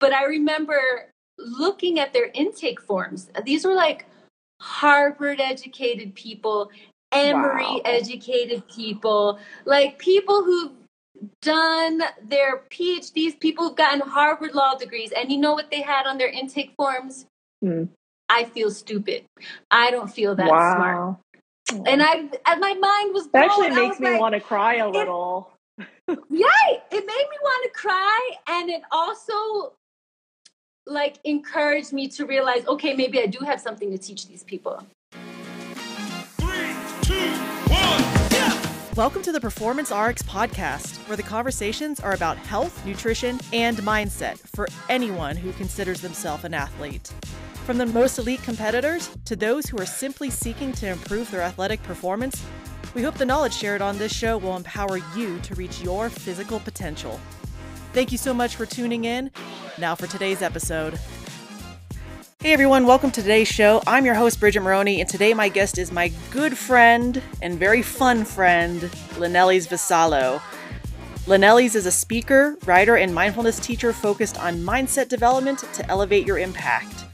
but I remember looking at their intake forms. These were like Harvard educated people, Emory wow. educated people, like people who've done their PhDs, people who've gotten Harvard law degrees. And you know what they had on their intake forms? Hmm. I feel stupid. I don't feel that wow. smart. And I, and my mind was. That actually makes me like, want to cry a little. It, yeah, it made me want to cry, and it also like encouraged me to realize, okay, maybe I do have something to teach these people. Three, two, one, yeah. Welcome to the Performance RX podcast, where the conversations are about health, nutrition, and mindset for anyone who considers themselves an athlete. From the most elite competitors to those who are simply seeking to improve their athletic performance, we hope the knowledge shared on this show will empower you to reach your physical potential. Thank you so much for tuning in. Now for today's episode. Hey everyone, welcome to today's show. I'm your host, Bridget Maroney, and today my guest is my good friend and very fun friend, Lineliz Vassallo. Lineliz is a speaker, writer, and mindfulness teacher focused on mindset development to elevate your impact.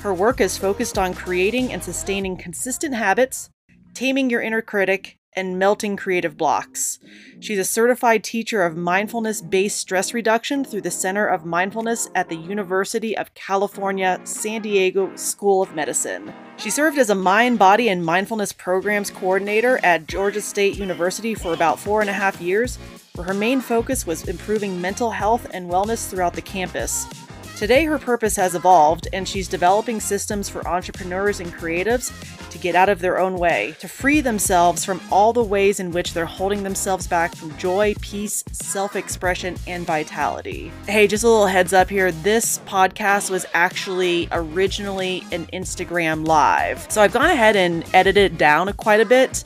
Her work is focused on creating and sustaining consistent habits, taming your inner critic, and melting creative blocks. She's a certified teacher of mindfulness based stress reduction through the Center of Mindfulness at the University of California, San Diego School of Medicine. She served as a mind, body, and mindfulness programs coordinator at Georgia State University for about four and a half years, where her main focus was improving mental health and wellness throughout the campus. Today, her purpose has evolved, and she's developing systems for entrepreneurs and creatives to get out of their own way, to free themselves from all the ways in which they're holding themselves back from joy, peace, self expression, and vitality. Hey, just a little heads up here this podcast was actually originally an Instagram live. So I've gone ahead and edited it down quite a bit.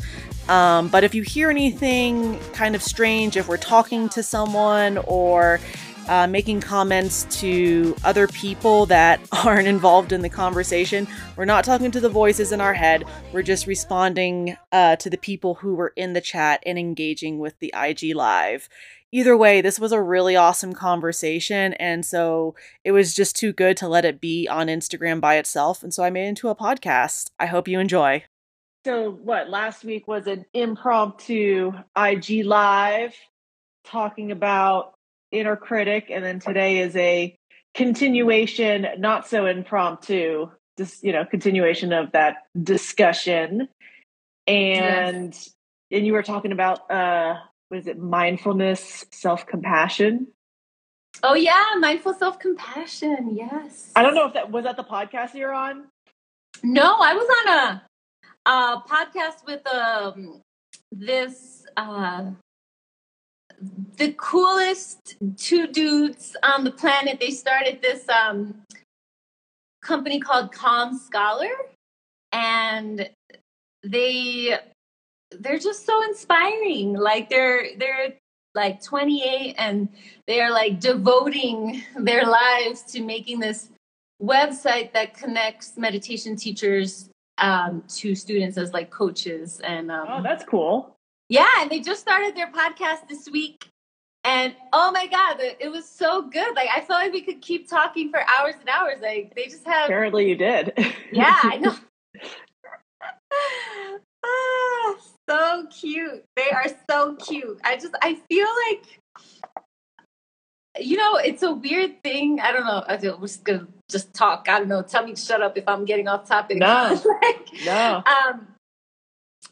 Um, but if you hear anything kind of strange, if we're talking to someone or uh, making comments to other people that aren't involved in the conversation. We're not talking to the voices in our head. We're just responding uh, to the people who were in the chat and engaging with the IG Live. Either way, this was a really awesome conversation. And so it was just too good to let it be on Instagram by itself. And so I made it into a podcast. I hope you enjoy. So, what last week was an impromptu IG Live talking about inner critic, and then today is a continuation, not so impromptu, just you know, continuation of that discussion. And yes. and you were talking about uh what is it, mindfulness, self compassion. Oh yeah, mindful self compassion. Yes. I don't know if that was that the podcast you're on. No, I was on a, a podcast with um this uh the coolest two dudes on the planet. They started this um, company called Calm Scholar, and they they're just so inspiring. Like they're they're like 28 and they're like devoting their lives to making this website that connects meditation teachers um, to students as like coaches and um, oh that's cool yeah, and they just started their podcast this week. And oh my God, it was so good. Like I felt like we could keep talking for hours and hours. Like they just have Apparently you did. yeah, I know. ah, so cute. They are so cute. I just I feel like you know, it's a weird thing. I don't know. I am just gonna just talk. I don't know. Tell me to shut up if I'm getting off topic. No. like, no. Um,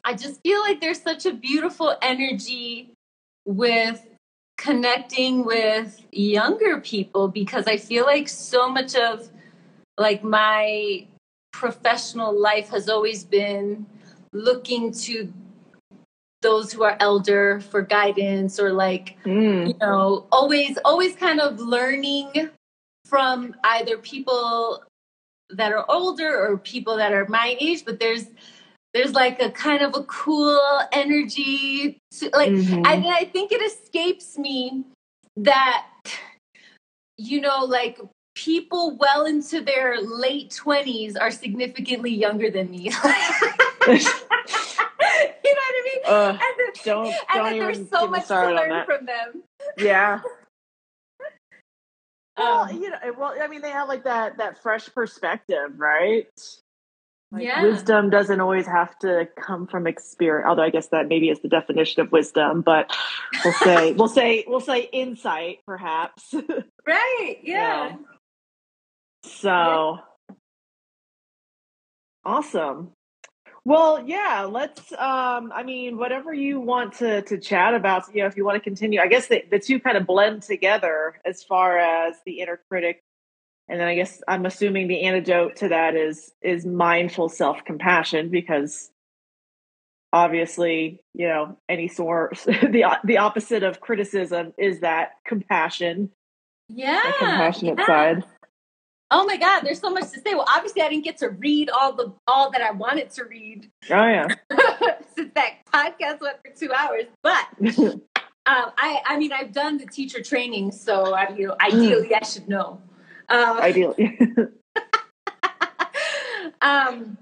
I just feel like there's such a beautiful energy with connecting with younger people because I feel like so much of like my professional life has always been looking to those who are elder for guidance or like mm. you know always always kind of learning from either people that are older or people that are my age but there's there's like a kind of a cool energy to, like mm-hmm. I, I think it escapes me that you know like people well into their late 20s are significantly younger than me you know what I mean? Uh, and then, don't, and don't then there's so much to learn from them. Yeah. Well, Um, you know, well, I mean, they have like that that fresh perspective, right? Like Yeah. wisdom doesn't always have to come from experience. Although I guess that maybe is the definition of wisdom, but we'll say we'll say we'll say insight, perhaps. right. Yeah. so awesome. Well, yeah, let's um I mean whatever you want to to chat about, you know, if you want to continue. I guess the, the two kind of blend together as far as the inner critic and then I guess I'm assuming the antidote to that is is mindful self-compassion because obviously, you know, any source the the opposite of criticism is that compassion, Yeah. that compassionate yeah. side. Oh my God, there's so much to say. Well, obviously, I didn't get to read all the all that I wanted to read Oh yeah. since that podcast went for two hours. But um, I, I mean, I've done the teacher training, so I, you know, ideally, I should know. Um, Ideally. um,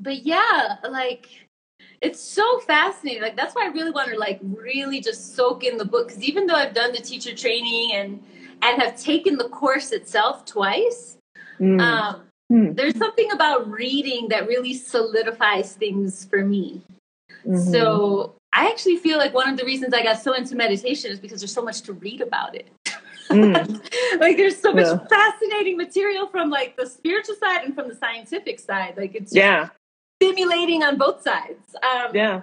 but yeah, like it's so fascinating. Like that's why I really want to like really just soak in the book because even though I've done the teacher training and and have taken the course itself twice, Mm. um, Hmm. there's something about reading that really solidifies things for me. Mhm. So I actually feel like one of the reasons I got so into meditation is because there's so much to read about it. Mm. like there's so much Yeah. fascinating material from like the spiritual side and from the scientific side. Like it's yeah. stimulating on both sides. Um, Yeah.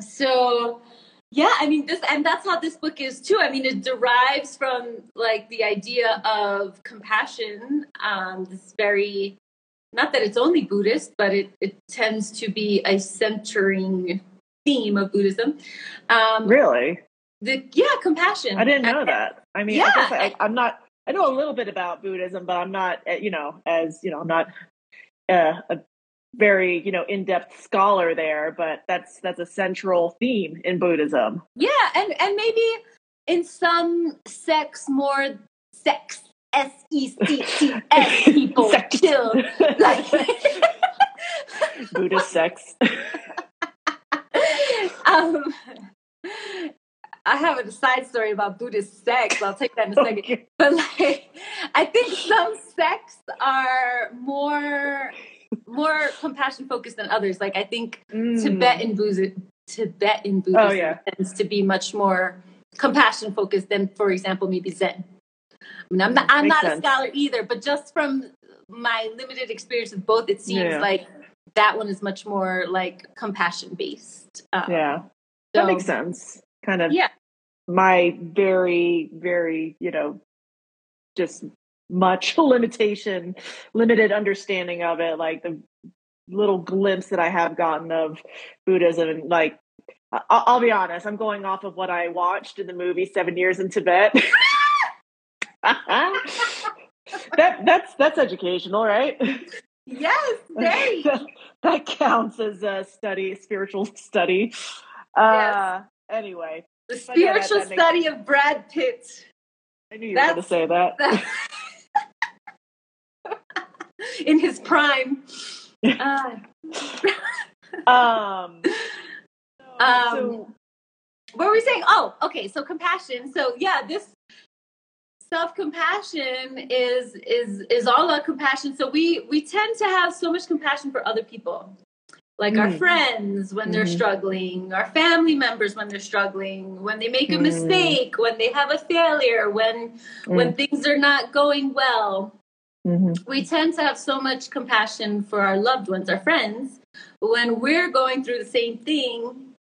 So yeah, I mean this, and that's how this book is too. I mean, it derives from like the idea of compassion. Um, this very, not that it's only Buddhist, but it it tends to be a centering theme of Buddhism. Um, Really? the yeah, compassion. I didn't know that. I mean, I Yeah. guess I, I'm not. I know a little bit about Buddhism, but I'm not. uh, You know, as you know, I'm not uh, a very you know in-depth scholar there. But that's that's a central theme in Buddhism. Yeah, and and maybe in some sex more sex S E C T S people Sex. chill like. Buddhist sex. um, I have a side story about Buddhist sex. I'll take that in a second. But like, I think some sects are more more compassion focused than others. Like I think Mm. Tibetan Buddhism, Tibetan Buddhism Oh, yeah. tends to be much more compassion focused than, for example, maybe Zen. I mean, I'm not, I'm not a scholar either, but just from my limited experience with both, it seems Yeah. like that one is much more like compassion based. Um, Yeah, so- that makes sense. Kind of. Yeah. My very, very, you know, just much limitation, limited understanding of it, like the little glimpse that I have gotten of Buddhism, and like. I'll be honest. I'm going off of what I watched in the movie Seven Years in Tibet. that that's that's educational, right? Yes, that, that counts as a study, spiritual study. Uh, Anyway, The But yeah, that- spiritual that study of Brad Pitt. I knew you were going to say that. in his prime. Uh, um, so, Um, so- what were we saying? Oh, okay. So compassion. So yeah, this self compassion is is is all about compassion. So we we tend to have so much compassion for other people, like our Mm. friends when they're Mhm. struggling, our family members when they're struggling, when they make a Mm. mistake, when they have a failure, when when things are not going well. Mhm. we tend to have so much compassion for our loved ones, our friends, when we're going through the same thing,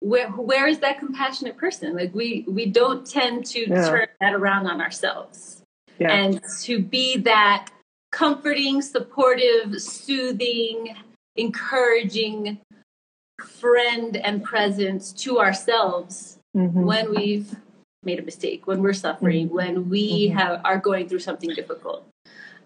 where where is that compassionate person? Like we we don't tend to Yeah. turn that around on ourselves. Yeah. And to be that comforting, supportive, soothing, encouraging friend and presence to ourselves Mhm. when we've made a mistake, when we're suffering, when we Mhm. have are going through something difficult.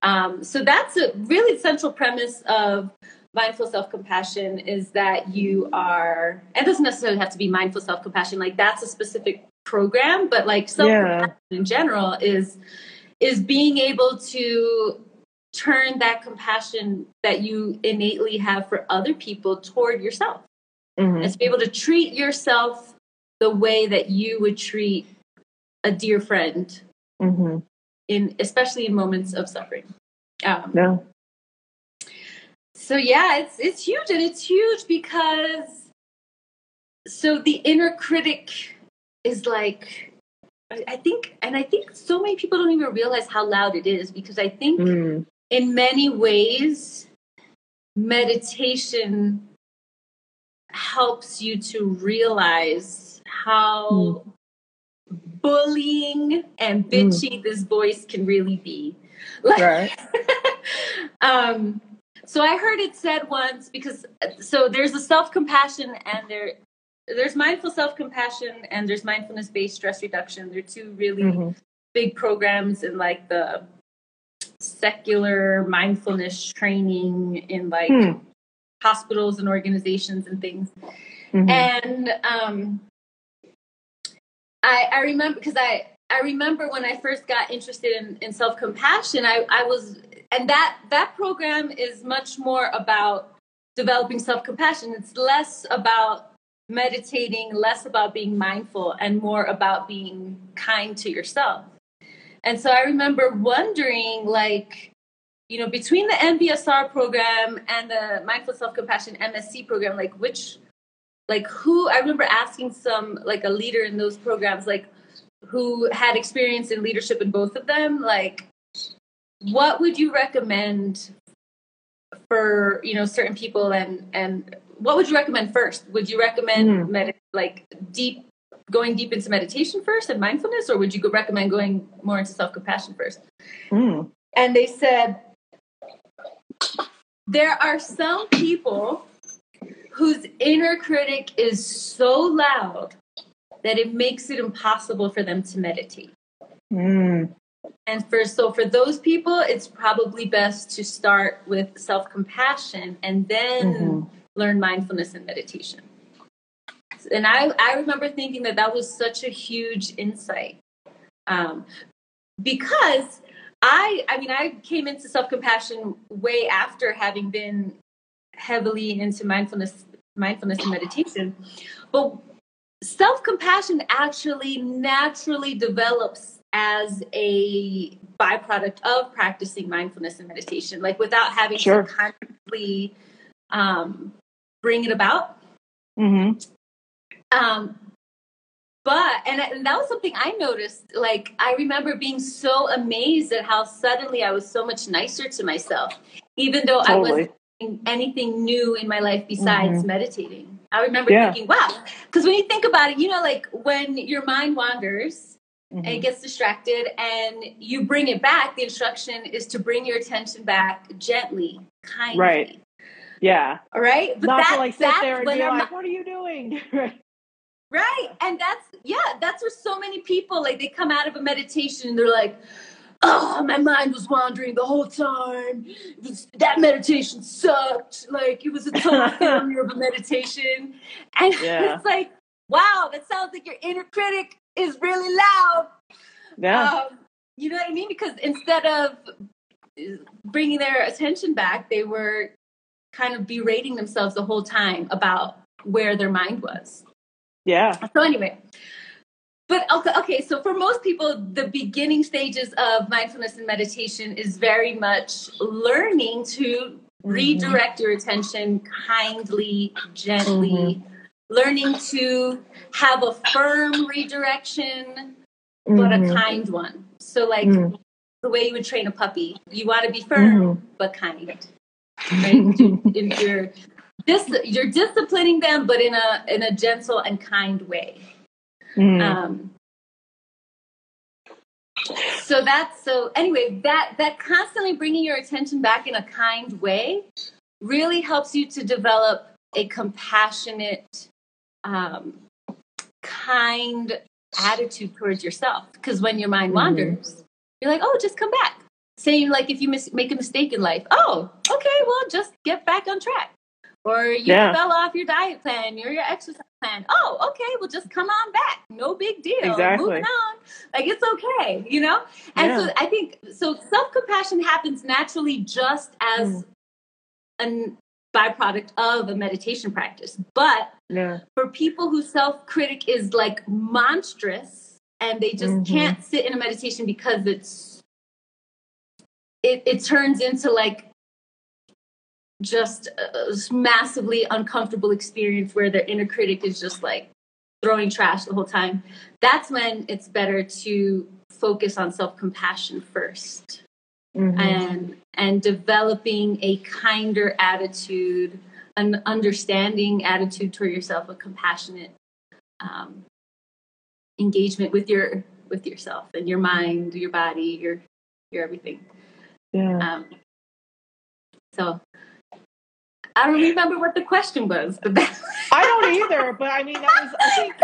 Um, so that's a really central premise of mindful self-compassion is that you are it doesn't necessarily have to be mindful self-compassion like that's a specific program but like self-compassion in general is is being able to turn that compassion that you innately have for other people toward yourself Mhm. and to be able to treat yourself the way that you would treat a dear friend Mm-hmm. in especially in moments of suffering. Um, No. so yeah, it's it's huge, and it's huge because so the inner critic is like I I think, and I think so many people don't even realize how loud it is because I think Mm. In many ways meditation helps you to realize how bullying and bitchy this voice can really be. Like, Right. um, so I heard it said once because so there's a self compassion and there there's mindful self compassion and there's mindfulness based stress reduction. They're two really Mhm. big programs in like the secular mindfulness training in like Hmm. hospitals and organizations and things. Mhm. And um, I, I remember because I, I remember when I first got interested in, in self compassion, I, I was, and that, that program is much more about developing self compassion. It's less about meditating, less about being mindful, and more about being kind to yourself. And so I remember wondering, like, you know, between the MBSR program and the Mindful Self Compassion MSC program, like, which, like, who, I remember asking some, like, a leader in those programs, like, who had experience in leadership in both of them, like, what would you recommend for, you know, certain people and, and, what would you recommend first? Would you recommend Hmm. med- like deep going deep into meditation first and mindfulness, or would you go recommend going more into self compassion first? Mm. And they said there are some people whose inner critic is so loud that it makes it impossible for them to meditate. Mm. And for so for those people, it's probably best to start with self compassion and then Mhm. learn mindfulness and meditation. And I, I remember thinking that that was such a huge insight um, because I I mean I came into self compassion way after having been heavily into mindfulness mindfulness and meditation, but self compassion actually naturally develops as a byproduct of practicing mindfulness and meditation, like without having Sure. to consciously um, bring it about. hmm Um, but and, and that was something I noticed. Like I remember being so amazed at how suddenly I was so much nicer to myself, even though I wasn't doing anything new in my life besides meditating. I remember Yeah. thinking, "Wow!" Because when you think about it, you know, like when your mind wanders and it gets distracted, and you bring it back. The instruction is to bring your attention back gently, kindly. Right. Yeah. All right. But Not that- to like sit there and be like, "What are you doing?" right. And that's, yeah, that's where so many people, like, they come out of a meditation and they're like, oh, my mind was wandering the whole time. Was, that meditation sucked. Like, it was a total failure of a meditation. And Yeah. it's like, wow, that sounds like your inner critic is really loud. Yeah. Um, you know what I mean? Because instead of bringing their attention back, they were kind of berating themselves the whole time about where their mind was. Yeah. So anyway, but okay, okay, so for most people, the beginning stages of mindfulness and meditation is very much learning to redirect your attention kindly, gently, learning to have a firm redirection, but a Mhm. kind one. So like Mm. the way you would train a puppy, you want to be firm Mhm. but kind. Right? In- you're dis- you're disciplining them, but in a in a gentle and kind way. Mm. Um, so that's so anyway that that constantly bringing your attention back in a kind way really helps you to develop a compassionate um, kind attitude towards yourself because when your mind Mhm. wanders you're like oh just come back same like if you mis- make a mistake in life oh okay well just get back on track or you Yeah. fell off your diet plan or your exercise plan oh okay well just come on back no big deal Exactly. moving on like it's okay you know and so i think so self-compassion happens naturally just as a byproduct of a meditation practice but Yeah. for people whose self-critic is like monstrous and they just Mhm. can't sit in a meditation because it's it, it turns into like just massively uncomfortable experience where their inner critic is just like throwing trash the whole time that's when it's better to focus on self-compassion first Mhm. and and developing a kinder attitude an understanding attitude toward yourself a compassionate um, engagement with your with yourself and your mind your body your your everything yeah. um, so i don't remember what the question was I don't either, but I mean, that was, I think,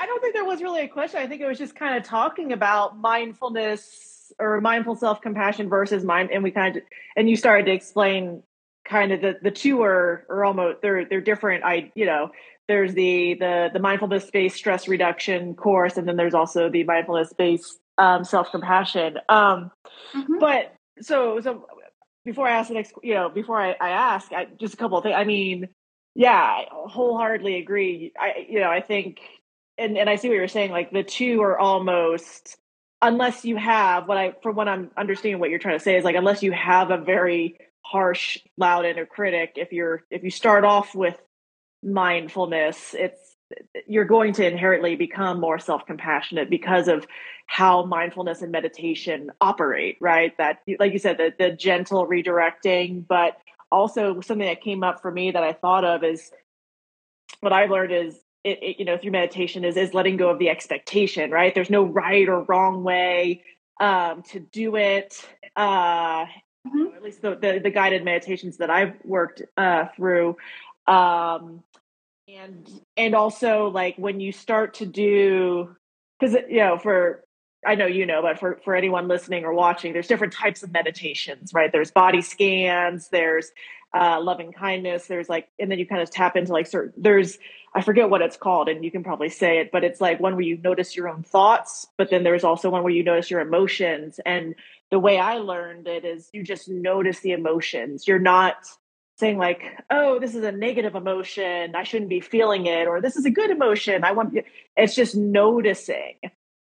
I don't think there was really a question. I think it was just kind of talking about mindfulness or mindful self compassion versus mind. And we kind of, and you started to explain kind of the, the two are, are almost, they're, they're different. I, you know, there's the, the, the mindfulness based stress reduction course. And then there's also the mindfulness based um, self compassion. Um, Mhm. but so, so before I ask the next, you know, before I, I ask, I, just a couple of things. I mean, yeah, I wholeheartedly agree. I, you know, I think, and and I see what you're saying. Like the two are almost, unless you have what I, from what I'm understanding, what you're trying to say is like, unless you have a very harsh, loud inner critic, if you're if you start off with mindfulness, it's you're going to inherently become more self-compassionate because of how mindfulness and meditation operate right? That like you said the, the gentle redirecting but also something that came up for me that i thought of is what i learned is it, it, you know through meditation is is letting go of the expectation right? There's no right or wrong way um, to do it. Uh, Mhm. at least the, the, the guided meditations that i've worked uh, through um, and and also like when you start to do because you know for i know you know but for for anyone listening or watching there's different types of meditations right? There's body scans there's uh loving kindness there's like and then you kind of tap into like certain there's i forget what it's called and you can probably say it but it's like one where you notice your own thoughts but then there's also one where you notice your emotions. And the way i learned it is you just notice the emotions. You're not saying like oh this is a negative emotion. I shouldn't be feeling it or this is a good emotion. I want it's just noticing.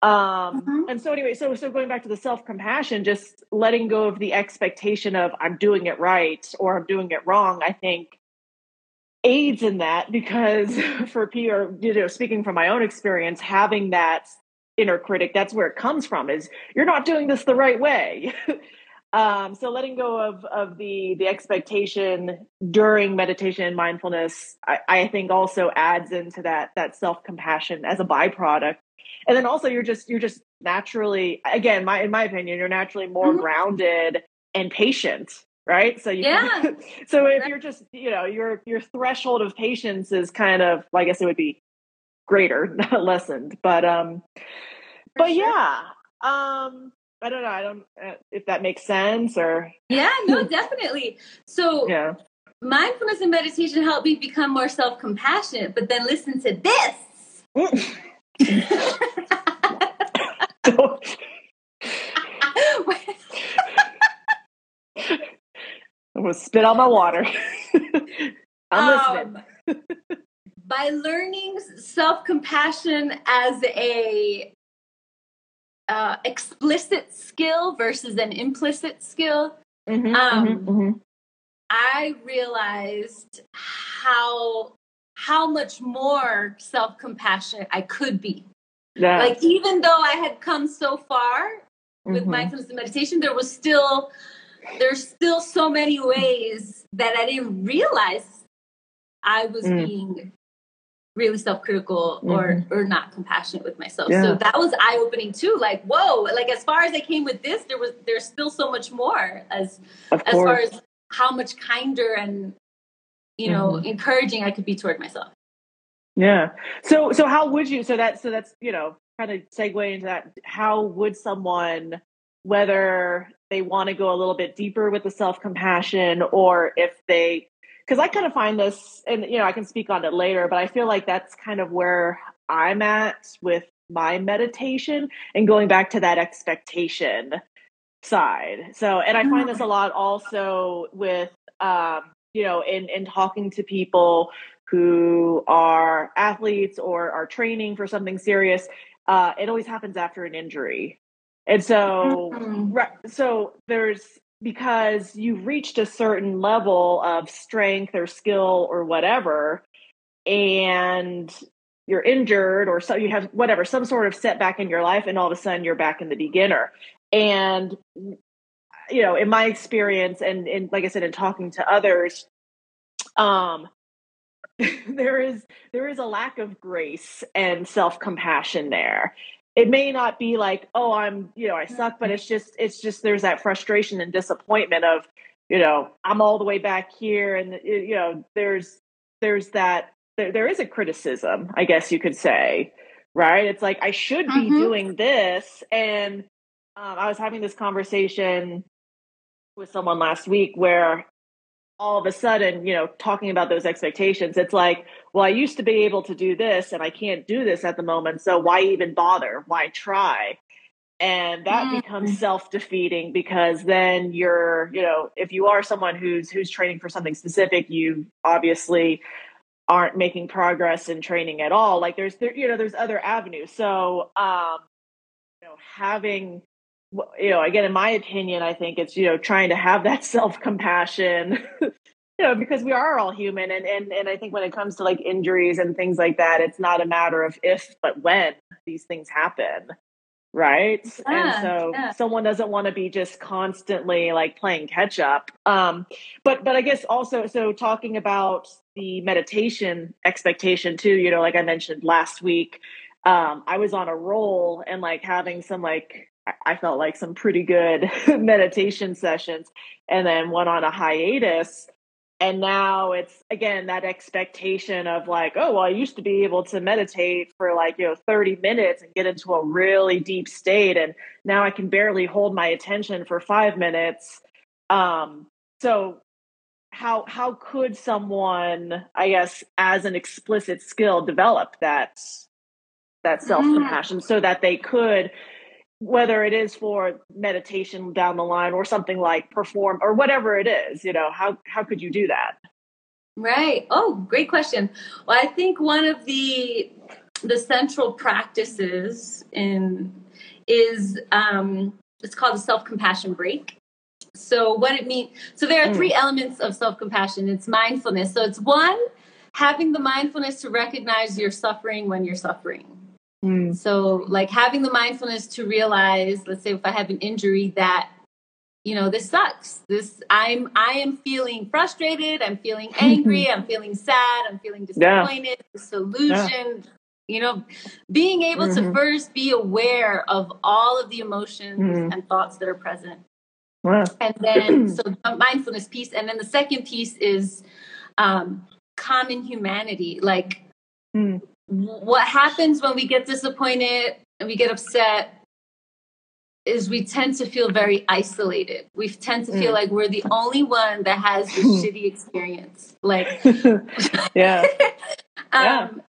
Um Mhm. and so anyway so so going back to the self-compassion just letting go of the expectation of i'm doing it right or i'm doing it wrong i think aids in that because for people you know speaking from my own experience having that inner critic that's where it comes from is you're not doing this the right way um, so letting go of of the the expectation during meditation and mindfulness I, I think also adds into that that self-compassion as a byproduct and then also you're just you're just naturally again my in my opinion you're naturally more Mhm. grounded and patient right so you Yeah. so if you're just you know your your threshold of patience is kind of well, i guess it would be greater not lessened but um but sure. yeah um i don't know i don't uh, if that makes sense or yeah no definitely so yeah mindfulness and meditation help me become more self-compassionate but then listen to this I'm going to spit on my water. I'm listening. Um, by learning self-compassion as a uh, explicit skill versus an implicit skill Mhm, um, mhm, mhm. i realized how how much more self-compassionate i could be Yeah. like even though i had come so far with Mhm. mindfulness and meditation there was still there's still so many ways that i didn't realize i was Mm. being really self-critical or or not compassionate with myself Yeah. so that was eye-opening too like whoa like as far as i came with this there was there's still so much more as as far as how much kinder and you know Mm-hmm. encouraging i could be toward myself Yeah. So so how would you so that so that's you know kind of segue into that how would someone whether they want to go a little bit deeper with the self-compassion or if they because I kind of find this and you know I can speak on it later but I feel like that's kind of where I'm at with my meditation and going back to that expectation side. So and I find this a lot also with um you know in in talking to people who are athletes or are training for something serious uh, it always happens after an injury. And so, Mhm. right, so there's because you've reached a certain level of strength or skill or whatever, and you're injured or so you have whatever some sort of setback in your life, and all of a sudden you're back in the beginner. And you know, in my experience, and, like I said, in talking to others, um, there is there is a lack of grace and self compassion there. It may not be like, oh, I'm you know I suck, but it's just it's just there's that frustration and disappointment of you know I'm all the way back here, and you know there's there's that there, there is a criticism, I guess you could say, right? It's like I should be Mhm. doing this, and um, I was having this conversation with someone last week where all of a sudden, you know, talking about those expectations, it's like, well, I used to be able to do this and I can't do this at the moment. So why even bother? Why try? And that Mm. becomes self-defeating because then you're, you know, if you are someone who's who's training for something specific, you obviously aren't making progress in training at all. Like there's there, you know, there's other avenues. So um, you know, having you know, again, in my opinion, I think it's, you know, trying to have that self compassion, you know, because we are all human. And, and, and I think when it comes to like injuries and things like that, it's not a matter of if, but when these things happen. Right. and so yeah. someone doesn't want to be just constantly like playing catch up. Um, but, but I guess also, so talking about the meditation expectation too, you know, like I mentioned last week, um, I was on a roll and like having some like I- felt like some pretty good meditation sessions, and then went on a hiatus. And now it's again that expectation of like, oh, well, I used to be able to meditate for like, you know, 30 minutes and get into a really deep state. And now I can barely hold my attention for five minutes. Um, so how how could someone, I guess, as an explicit skill develop that that self compassion so that they could whether it is for meditation down the line or something like perform or whatever it is you know how how could you do that Right. Oh, great question. Well, I think one of the the central practices in is um, it's called a self compassion break. So what it means. So there are three elements of self compassion. It's mindfulness. So it's one having the mindfulness to recognize you're suffering when you're suffering. So, like having the mindfulness to realize, let's say if I have an injury that you know this sucks this i'm i am feeling frustrated i'm feeling angry i'm feeling sad i'm feeling Yeah. disappointed disillusioned you know being able to Mhm. first be aware of all of the emotions Mhm. and thoughts that are present Wow. and then so the mindfulness piece and then the second piece is um common humanity like Mm. What happens when we get disappointed and we get upset is we tend to feel very isolated we tend to feel Mm. like we're the only one that has this shitty experience like yeah Yeah. um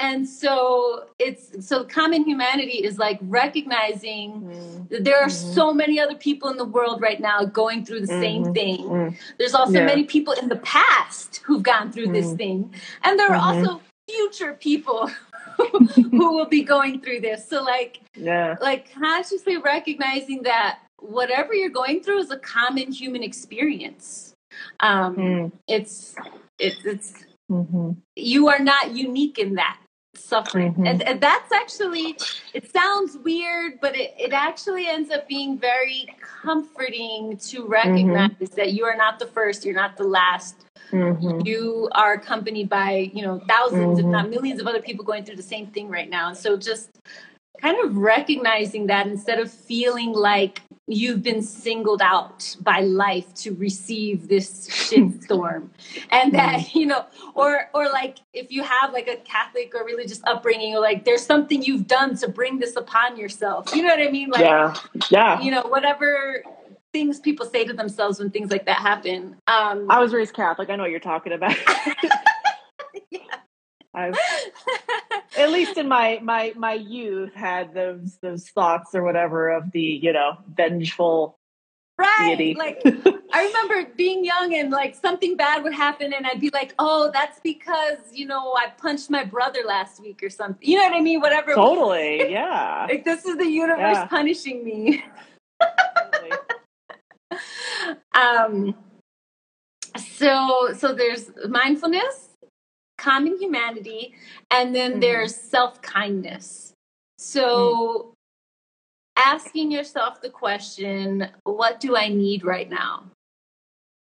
and so it's so common humanity is like recognizing that there are Mhm. so many other people in the world right now going through the same Mhm. thing Mm. there's also Yeah. many people in the past who've gone through this Mm. thing and there are Mhm. also future people who will be going through this so like yeah like consciously recognizing that whatever you're going through is a common human experience um Mm. it's it's it's Mhm. you are not unique in that suffering Mhm. and, and that's actually it sounds weird but it, it actually ends up being very comforting to recognize that you are not the first you're not the last Mhm. you are accompanied by you know 1000s if Mhm. not millions of other people going through the same thing right now. And so just kind of recognizing that instead of feeling like you've been singled out by life to receive this shitstorm and that you know or or like if you have like a catholic or religious upbringing or like there's something you've done to bring this upon yourself. You know what i mean? Like yeah. Yeah. you know whatever things people say to themselves when things like that happen um i was raised catholic i know what you're talking about I've, at least in my my my youth had those those thoughts or whatever of the you know vengeful Right. Deity. Like I remember being young and like something bad would happen and I'd be like, "Oh, that's because, you know, I punched my brother last week or something." You know what I mean? Whatever. Totally, yeah. Like this is the universe Yeah. punishing me. Um so so there's mindfulness common humanity and then Mhm. there's self-kindness. So asking yourself the question what do i need right now?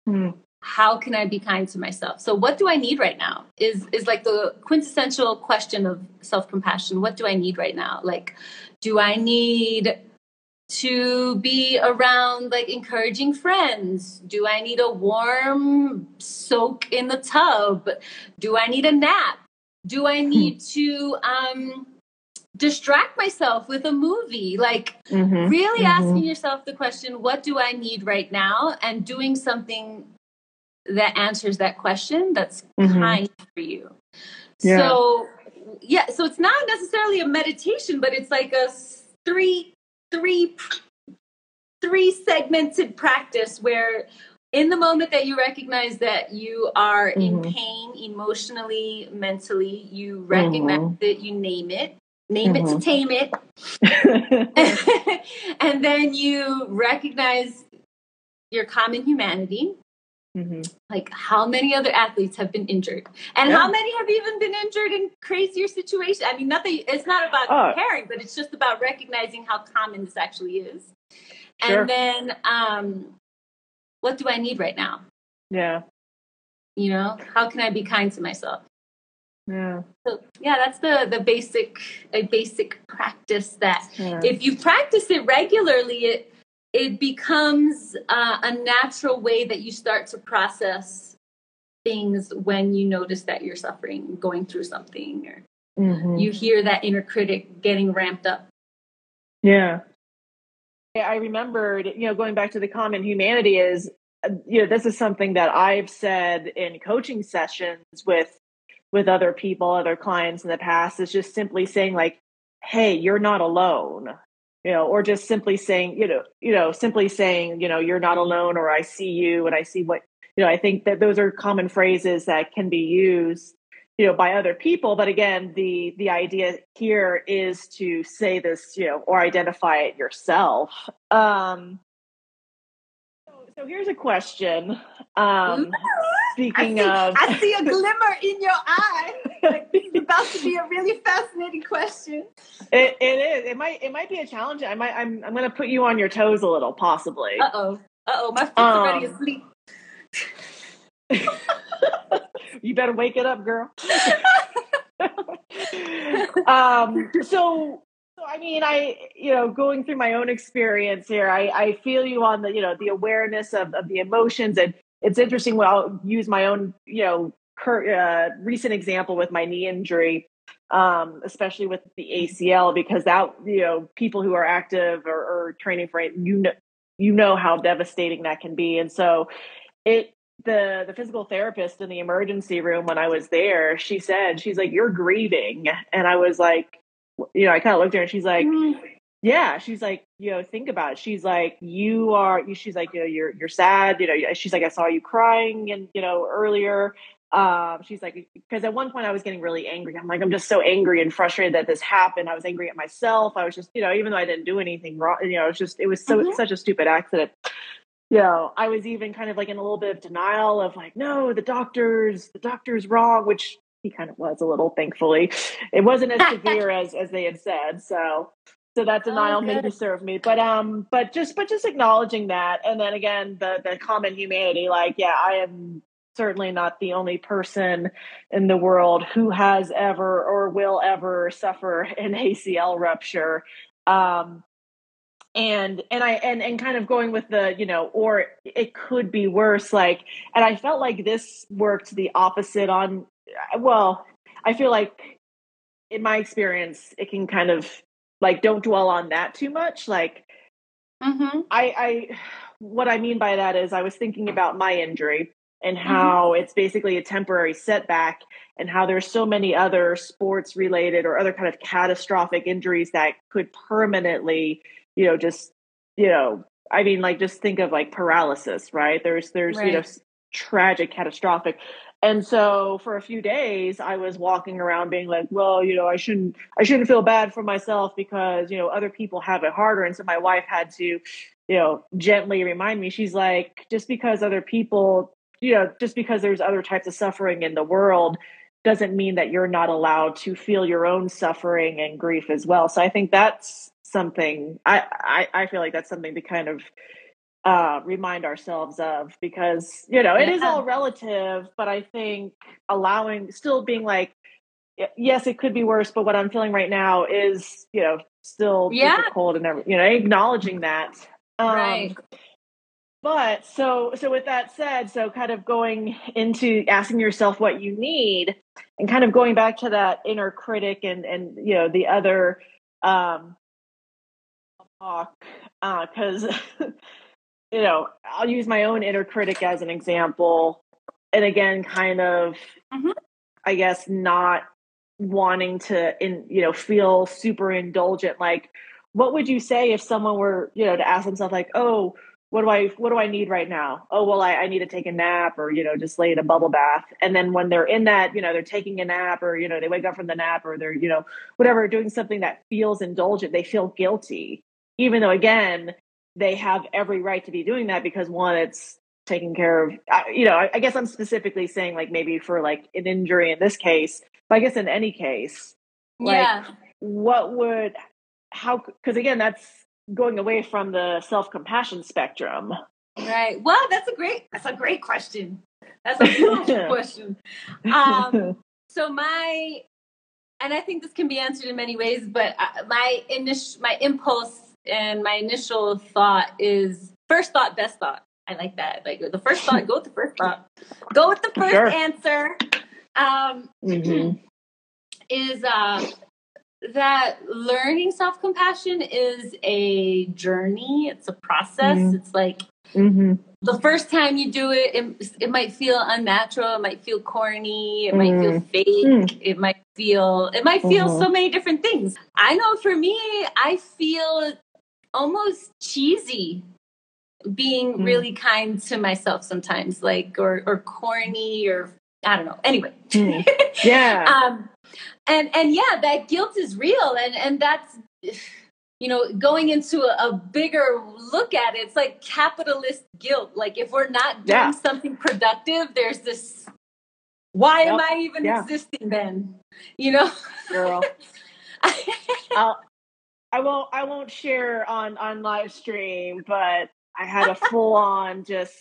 Hmm. how can i be kind to myself? So what do i need right now is is like the quintessential question of self-compassion. What do i need right now? Like do i need to be around like encouraging friends do i need a warm soak in the tub do i need a nap do i need to um distract myself with a movie like Mhm. really Mhm. asking yourself the question what do i need right now and doing something that answers that question that's Mhm. kind for you Yeah. so yeah so it's not necessarily a meditation but it's like a three three three segmented practice where in the moment that you recognize that you are in Mhm. pain emotionally mentally you recognize Mhm. it you name it name it to Mhm. tame it and then you recognize your common humanity Mhm. like how many other athletes have been injured and Yeah. how many have even been injured in crazier situations i mean nothing it's not about Oh. comparing but it's just about recognizing how common this actually is Sure. and then um what do i need right now Yeah. you know how can i be kind to myself Yeah. so yeah that's the the basic a basic practice that Yeah. if you practice it regularly it it becomes uh, a natural way that you start to process things when you notice that you're suffering going through something or Mhm. you hear that inner critic getting ramped up Yeah. Yeah, I remembered, you know, going back to the common humanity is, uh, you know, this is something that I've said in coaching sessions with with other people, other clients in the past is just simply saying like, "Hey, you're not alone." You know, or just simply saying, you know, you know, simply saying, you know, you're not alone or I see you and I see what, you know, I think that those are common phrases that can be used you know by other people. But again the the idea here is to say this you know or identify it yourself. Um so, here's a question um speaking I see, of I see a glimmer in your eye. Like this is about to be a really fascinating question. It, it is. It might it might be a challenge. I might i'm i'm going to put you on your toes a little possibly. Uh-oh. Uh-oh my foot's already Um, asleep you better wake it up, girl. um, so, so I mean, I, you know, going through my own experience here, I, I feel you on the, you know, the awareness of, of the emotions. And it's interesting. Well, I'll use my own, you know, cur- uh, recent example with my knee injury, um, especially with the ACL, because that, you know, people who are active or, or training for it, you know, you know how devastating that can be. And so it, the the physical therapist in the emergency room when I was there, she said, she's like, "You're grieving," and I was like, you know, I kind of looked at her and she's like, "Yeah," she's like, you know, think about it. She's like, "You are," she's like, you know, you're you're sad, you know. She's like, I saw you crying, and you know, earlier. Um, she's like, because at one point I was getting really angry. I'm like, I'm just so angry and frustrated that this happened. I was angry at myself. I was just, you know, even though I didn't do anything wrong, you know, it was just, it was so Mhm. such a stupid accident you know, I was even kind of like in a little bit of denial of like, no, the doctor's the doctor's wrong, which he kind of was a little, thankfully. It wasn't as severe as as they had said. So so that denial good. maybe served me. But um but just but just acknowledging that and then again the the common humanity, like, yeah, I am certainly not the only person in the world who has ever or will ever suffer an ACL rupture. Um and and i and and kind of going with the you know or it could be worse like and i felt like this worked the opposite on well i feel like in my experience it can kind of like don't dwell on that too much like mm-hmm. i i what i mean by that is i was thinking about my injury and how it's basically a temporary setback and how there's so many other sports related or other kind of catastrophic injuries that could permanently you know just you know I mean, like just think of like paralysis, right? There's there's you know tragic, catastrophic. And so for a few days I was walking around being like, well, you know, I shouldn't I shouldn't feel bad for myself because, you know, other people have it harder. And so my wife had to, you know, gently remind me. She's like, just because other people, you know, just because there's other types of suffering in the world doesn't mean that you're not allowed to feel your own suffering and grief as well. So I think that's something I, I, I feel like that's something to kind of uh, remind ourselves of because you know it is Yeah. all relative, but I think allowing still being like yes, it could be worse, but what I'm feeling right now is you know still Yeah. difficult and you know acknowledging that. Um, Right. but so so with that said, so kind of going into asking yourself what you need and kind of going back to that inner critic and and you know the other um talk because you know I'll use my own inner critic as an example and again kind of Mhm. I guess not wanting to in you know feel super indulgent like what would you say if someone were you know to ask themselves like oh what do I what do I need right now? Oh well I, I need to take a nap or you know just lay in a bubble bath. And then when they're in that, you know, they're taking a nap or you know, they wake up from the nap or they're, you know, whatever, doing something that feels indulgent, they feel guilty. Even though again, they have every right to be doing that because one, it's taking care of you know, I, I guess I'm specifically saying like maybe for like an injury in this case, but I guess in any case, like yeah. what would how because again that's going away from the self-compassion spectrum Right. Well, that's a great. That's a great question. That's a beautiful question. Um, so my, and I think this can be answered in many ways, but uh, my initial, my impulse and my initial thought is first thought, best thought. I like that. Like the first thought, go with the first thought. Go with the first Sure. answer. Um, Mhm. is uh, that learning self compassion is a journey. It's a process. Mhm. It's like Mhm. the first time you do it, it, it might feel unnatural. It might feel corny. It might feel fake. Mm. It might feel. It might feel so many different things. I know for me, I feel almost cheesy being Mm. really kind to myself sometimes, like or or corny or I don't know. Anyway, Mm. yeah um, and and yeah, that guilt is real, and and that's you know going into a, a bigger look at it. It's like capitalist guilt. Like if we're not doing Yeah. something productive, there's this. Why am I even Yeah. existing then? You know. girl I'll, i won't i won't share on on live stream but i had a full-on just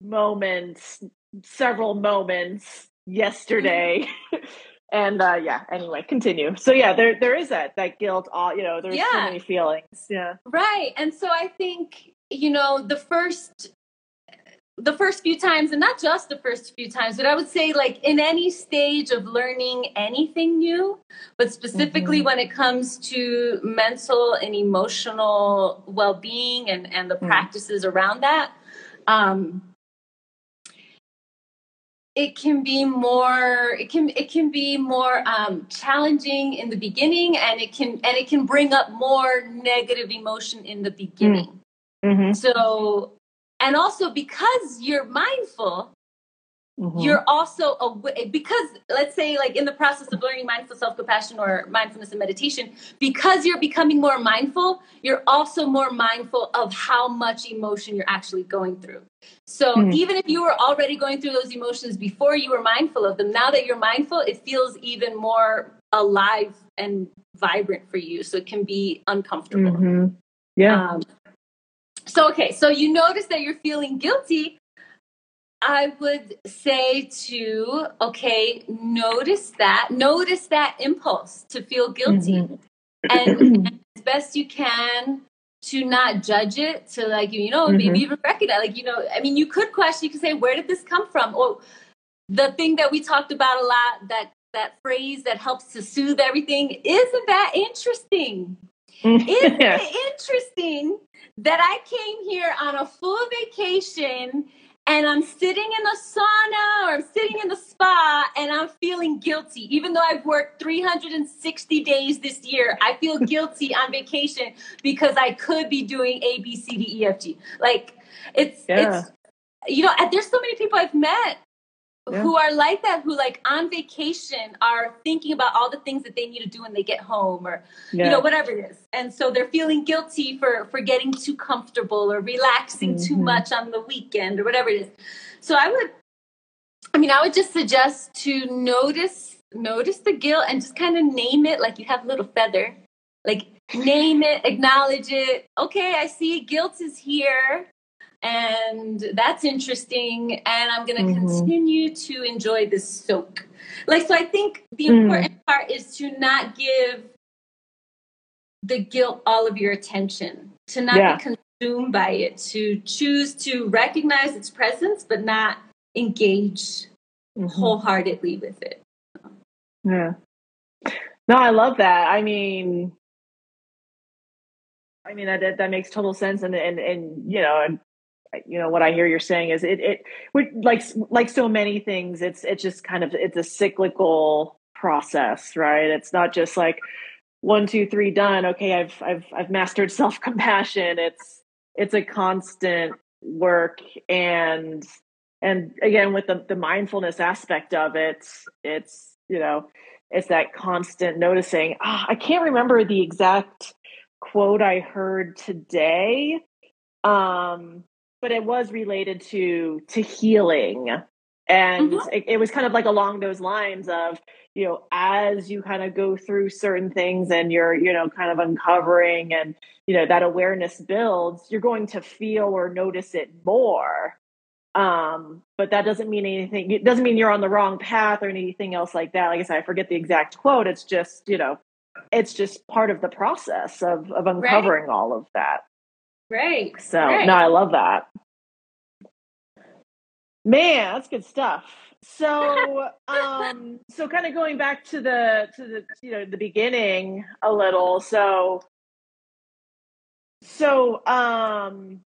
moments several moments yesterday. And uh yeah anyway continue. So yeah there there is that that guilt all you know there's so many feelings. Yeah. Right. And so I think, you know, the first the first few times and not just the first few times, but I would say like in any stage of learning anything new, but specifically Mhm. when it comes to mental and emotional well-being and and the Mm. practices around that, um it can be more it can it can be more um, challenging in the beginning and it can and it can bring up more negative emotion in the beginning mm-hmm. so and also because you're mindful you're also awa- because let's say like in the process of learning mindful self-compassion or mindfulness and meditation because you're becoming more mindful you're also more mindful of how much emotion you're actually going through. So Mhm. even if you were already going through those emotions before you were mindful of them now that you're mindful it feels even more alive and vibrant for you. So it can be uncomfortable. Hmm yeah. Um, so okay, so you notice that you're feeling guilty. I would say to okay, notice that, notice that impulse to feel guilty, Mhm. and, and as best you can to not judge it, to like you know Mhm. maybe even recognize, like you know, I mean, you could question, you could say, where did this come from? Or the thing that we talked about a lot, that that phrase that helps to soothe everything, isn't that interesting? Isn't Yeah. it interesting that I came here on a full vacation and I'm sitting in the sauna or I'm sitting in the spa and I'm feeling guilty. Even though I've worked 360 days this year, I feel guilty on vacation because I could be doing A, B, C, D, E, F, G. Like it's, Yeah. it's, you know, there's so many people I've met Yeah. who are like that, who like on vacation are thinking about all the things that they need to do when they get home or Yeah. you know whatever it is and so they're feeling guilty for for getting too comfortable or relaxing too Mhm. much on the weekend or whatever it is so i would i mean i would just suggest to notice notice the guilt and just kind of name it like you have a little feather like name it acknowledge it okay i see guilt is here and that's interesting and i'm going to Mhm. continue to enjoy this soak like so i think the Mm. important part is to not give the guilt all of your attention to not Yeah. be consumed by it to choose to recognize its presence but not engage Mhm. wholeheartedly with it Yeah. No, I love that. I mean, I mean that that, that makes total sense, and and and you know, and you know what I hear you're saying is it it we, like like so many things, it's it's just kind of it's a cyclical process, right? It's not just like one, two, three, done. Okay, I've I've I've mastered self compassion. It's it's a constant work and and again with the, the mindfulness aspect of it it's you know it's that constant noticing ah, i can't remember the exact quote i heard today um but it was related to to healing. And Mhm. it, it was kind of like along those lines of you know as you kind of go through certain things and you're you know kind of uncovering and you know that awareness builds you're going to feel or notice it more. Um but that doesn't mean anything it doesn't mean you're on the wrong path or anything else like that. Like i said i forget the exact quote it's just you know it's just part of the process of of uncovering all of that right so right. no i love that. Man that's good stuff. So um so kind of going back to the to the you know the beginning a little so so um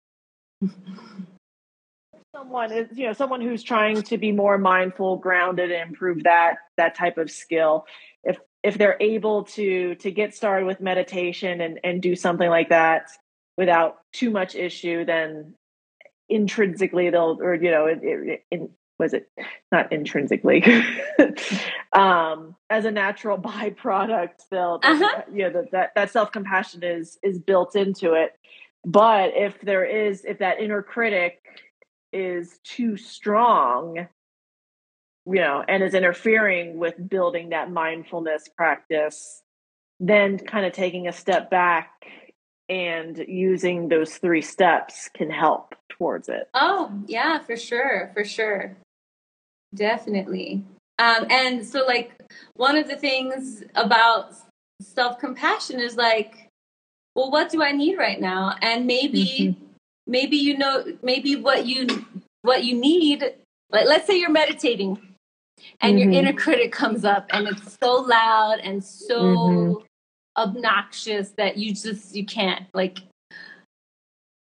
someone is you know someone who's trying to be more mindful grounded and improve that that type of skill. If if they're able to to get started with meditation and and do something like that without too much issue then intrinsically they'll or you know it, it, it was it not intrinsically um as a natural byproduct they'll Uh-huh. you know that that, that self-compassion is is built into it but if there is if that inner critic is too strong you know and is interfering with building that mindfulness practice then kind of taking a step back and using those three steps can help towards it Oh, yeah, for sure, for sure. Definitely. Um, and so, like, one of the things about self compassion is like, well, what do I need right now? And maybe, maybe you know, maybe what you what you need. Like, let's say you're meditating, and Mhm. your inner critic comes up, and it's so loud and so Mhm. Obnoxious that you just you can't like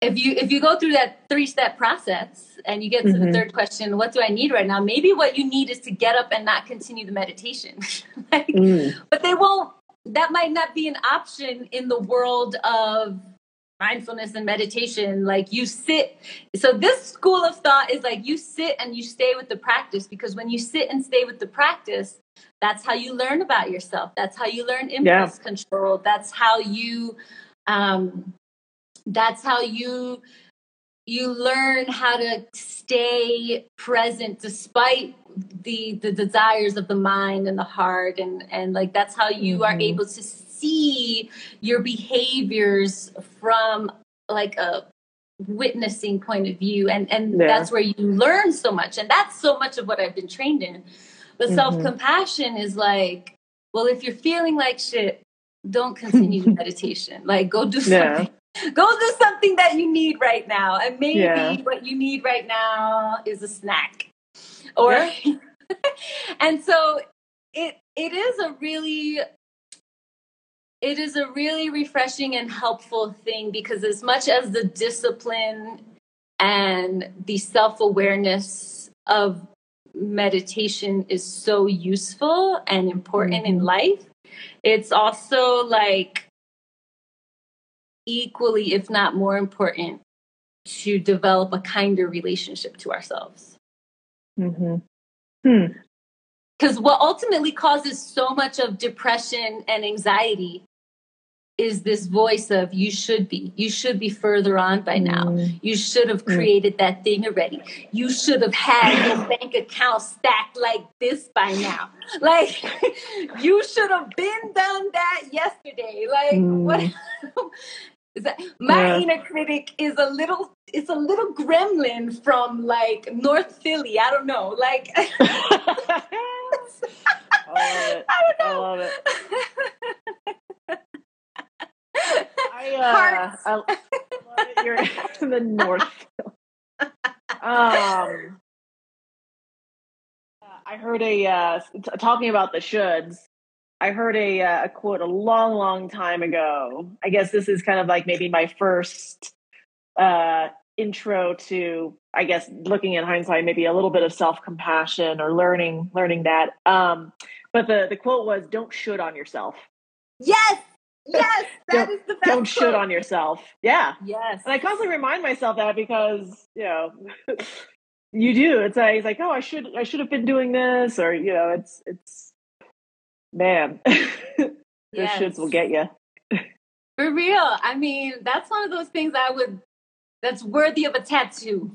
if you if you go through that three step process and you get to the Mhm. third question what do i need right now maybe what you need is to get up and not continue the meditation like, Mm. but they won't that might not be an option in the world of mindfulness and meditation like you sit so this school of thought is like you sit and you stay with the practice because when you sit and stay with the practice that's how you learn about yourself. That's how you learn impulse control. That's how you um that's how you you learn how to stay present despite the the desires of the mind and the heart. And and like that's how you are Mhm. able to see your behaviors from like a witnessing point of view. And and Yeah. that's where you learn so much. And that's so much of what I've been trained in but Mhm. self-compassion is like well if you're feeling like shit don't continue meditation like go do Yeah. something go do something that you need right now and maybe Yeah. what you need right now is a snack or and so it it is a really it is a really refreshing and helpful thing because as much as the discipline and the self awareness of meditation is so useful and important in Mhm. life, it's also like equally, if not more important, to develop a kinder relationship to ourselves. Mm-hmm. Hmm. Because what ultimately causes so much of depression and anxiety is this voice of you should be, you should be further on by now. Mm. You should have Mm. created that thing already. You should have had your bank account stacked like this by now. Like you should have been done that yesterday. Like what is that? My Yeah. inner critic is a little it's a little gremlin from like North Philly. I don't know. Like I love it. I don't know. I, uh, I love it. You're in the north. Um, I heard a uh, t- talking about the shoulds. I heard a, uh, a quote a long, long time ago. I guess this is kind of like maybe my first uh, intro to, I guess, looking in hindsight, maybe a little bit of self compassion or learning learning that. Um, but the the quote was, "Don't should on yourself. Yes, yes, that is the best. Don't quote. on yourself." Yeah, Yes. and I constantly remind myself that because you know. You do. It's like, it's like, oh, I should, I should have been doing this, or you know, it's, it's, man, those Yes. shits will get you. For real. I mean, that's one of those things I would that's worthy of a tattoo.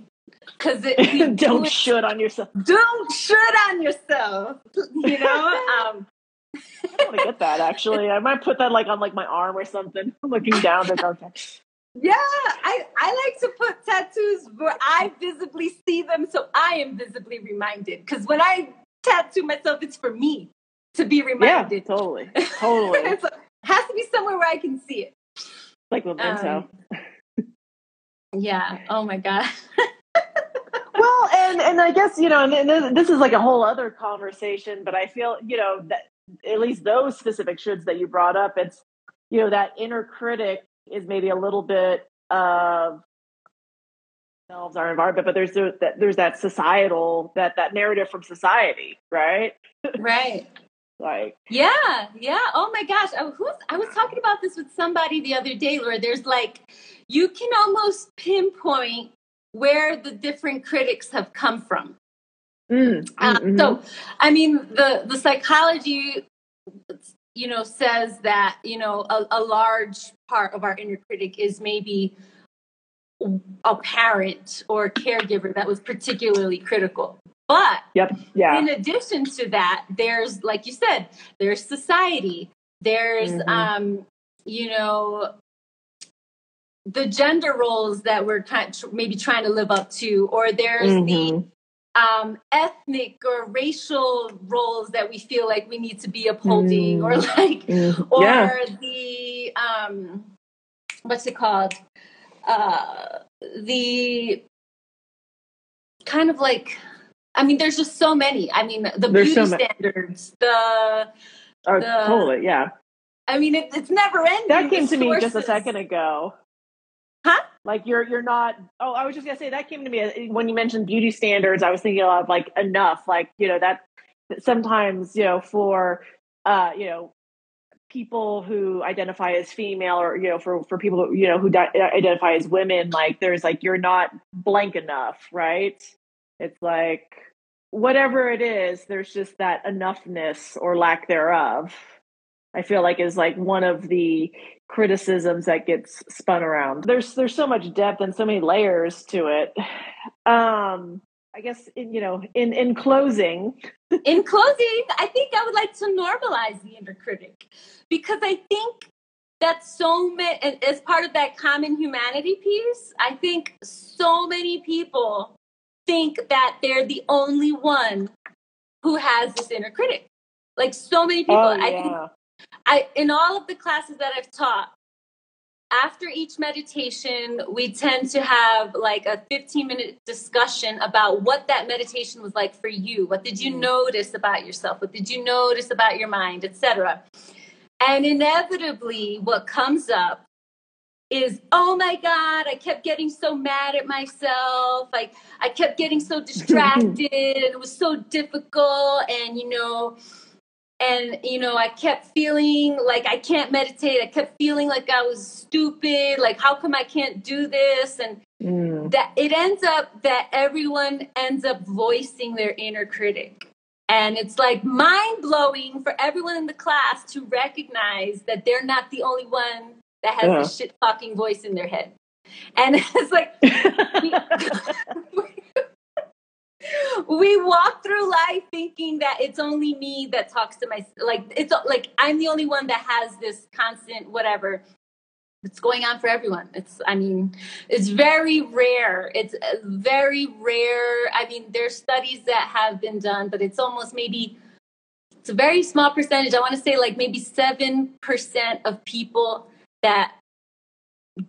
Cause it do Don't it- should on yourself. don't shit on yourself. You know? Um I want to get that actually. I might put that like on like my arm or something. looking down. Like, okay. yeah, I, I like to put tattoos where I visibly see them so I am visibly reminded. Cause when I tattoo myself, it's for me to be Yeah, reminded. totally, totally. It has to be somewhere where I can see it. like memento. Um, Yeah. Oh my God. well, and and I guess you know, and, and this is like a whole other conversation. But I feel you know that at least those specific shoulds that you brought up, it's you know that inner critic is maybe a little bit of themselves our environment, but there's that there's that societal that that narrative from society, right? right. Like Yeah, yeah. Oh my gosh. I, who's, I was talking about this with somebody the other day where there's like, you can almost pinpoint where the different critics have come from. Mm, Uh, mhm. So, I mean, the, the psychology, you know, says that, you know, a, a large part of our inner critic is maybe a parent or a caregiver that was particularly critical. But yep, yeah, in addition to that there's like you said there's society there's Mhm. um you know the gender roles that we're kind tr- maybe trying to live up to or there's the Mhm. Um ethnic or racial roles that we feel like we need to be upholding or like Mm, or yeah, the um what's it called? Uh the kind of like i mean there's just so many. I mean the There's beauty so standards the oh, the- totally, yeah. i mean it, it's never ending That came to me just a second ago. Huh? Like you're you're not. Oh, I was just gonna say that came to me uh, when you mentioned beauty standards. I was thinking a of like enough. Like you know that sometimes you know for uh you know people who identify as female or you know for for people who, you know who di- identify as women like there's like you're not blank enough right it's like whatever it is there's just that enoughness or lack thereof i feel like is like one of the criticisms that gets spun around. There's there's so much depth and so many layers to it. Um i guess in, you know in in closing. In closing i think i would like to normalize the inner critic because i think that so many as part of that common humanity piece i think so many people think that they're the only one who has this inner critic like so many people oh i think yeah I in all of the classes that I've taught, after each meditation, we tend to have like a 15 minute discussion about what that meditation was like for you. What did you Mhm. notice about yourself? What did you notice about your mind, etc. And inevitably what comes up is oh my god i kept getting so mad at myself like i kept getting so distracted and it was so difficult and you know and you know i kept feeling like i can't meditate i kept feeling like i was stupid like how come i can't do this and mm. that it ends up that everyone ends up voicing their inner critic and it's like mind blowing for everyone in the class to recognize that they're not the only one that has yeah. a shit talking voice in their head. And it's like we, walk through life thinking that it's only me that talks to my like it's like I'm the only one that has this constant whatever it's going on for everyone. It's i mean it's very rare. It's very rare. I mean there's studies that have been done but it's almost maybe it's a very small percentage. I want to say like maybe 7% of people that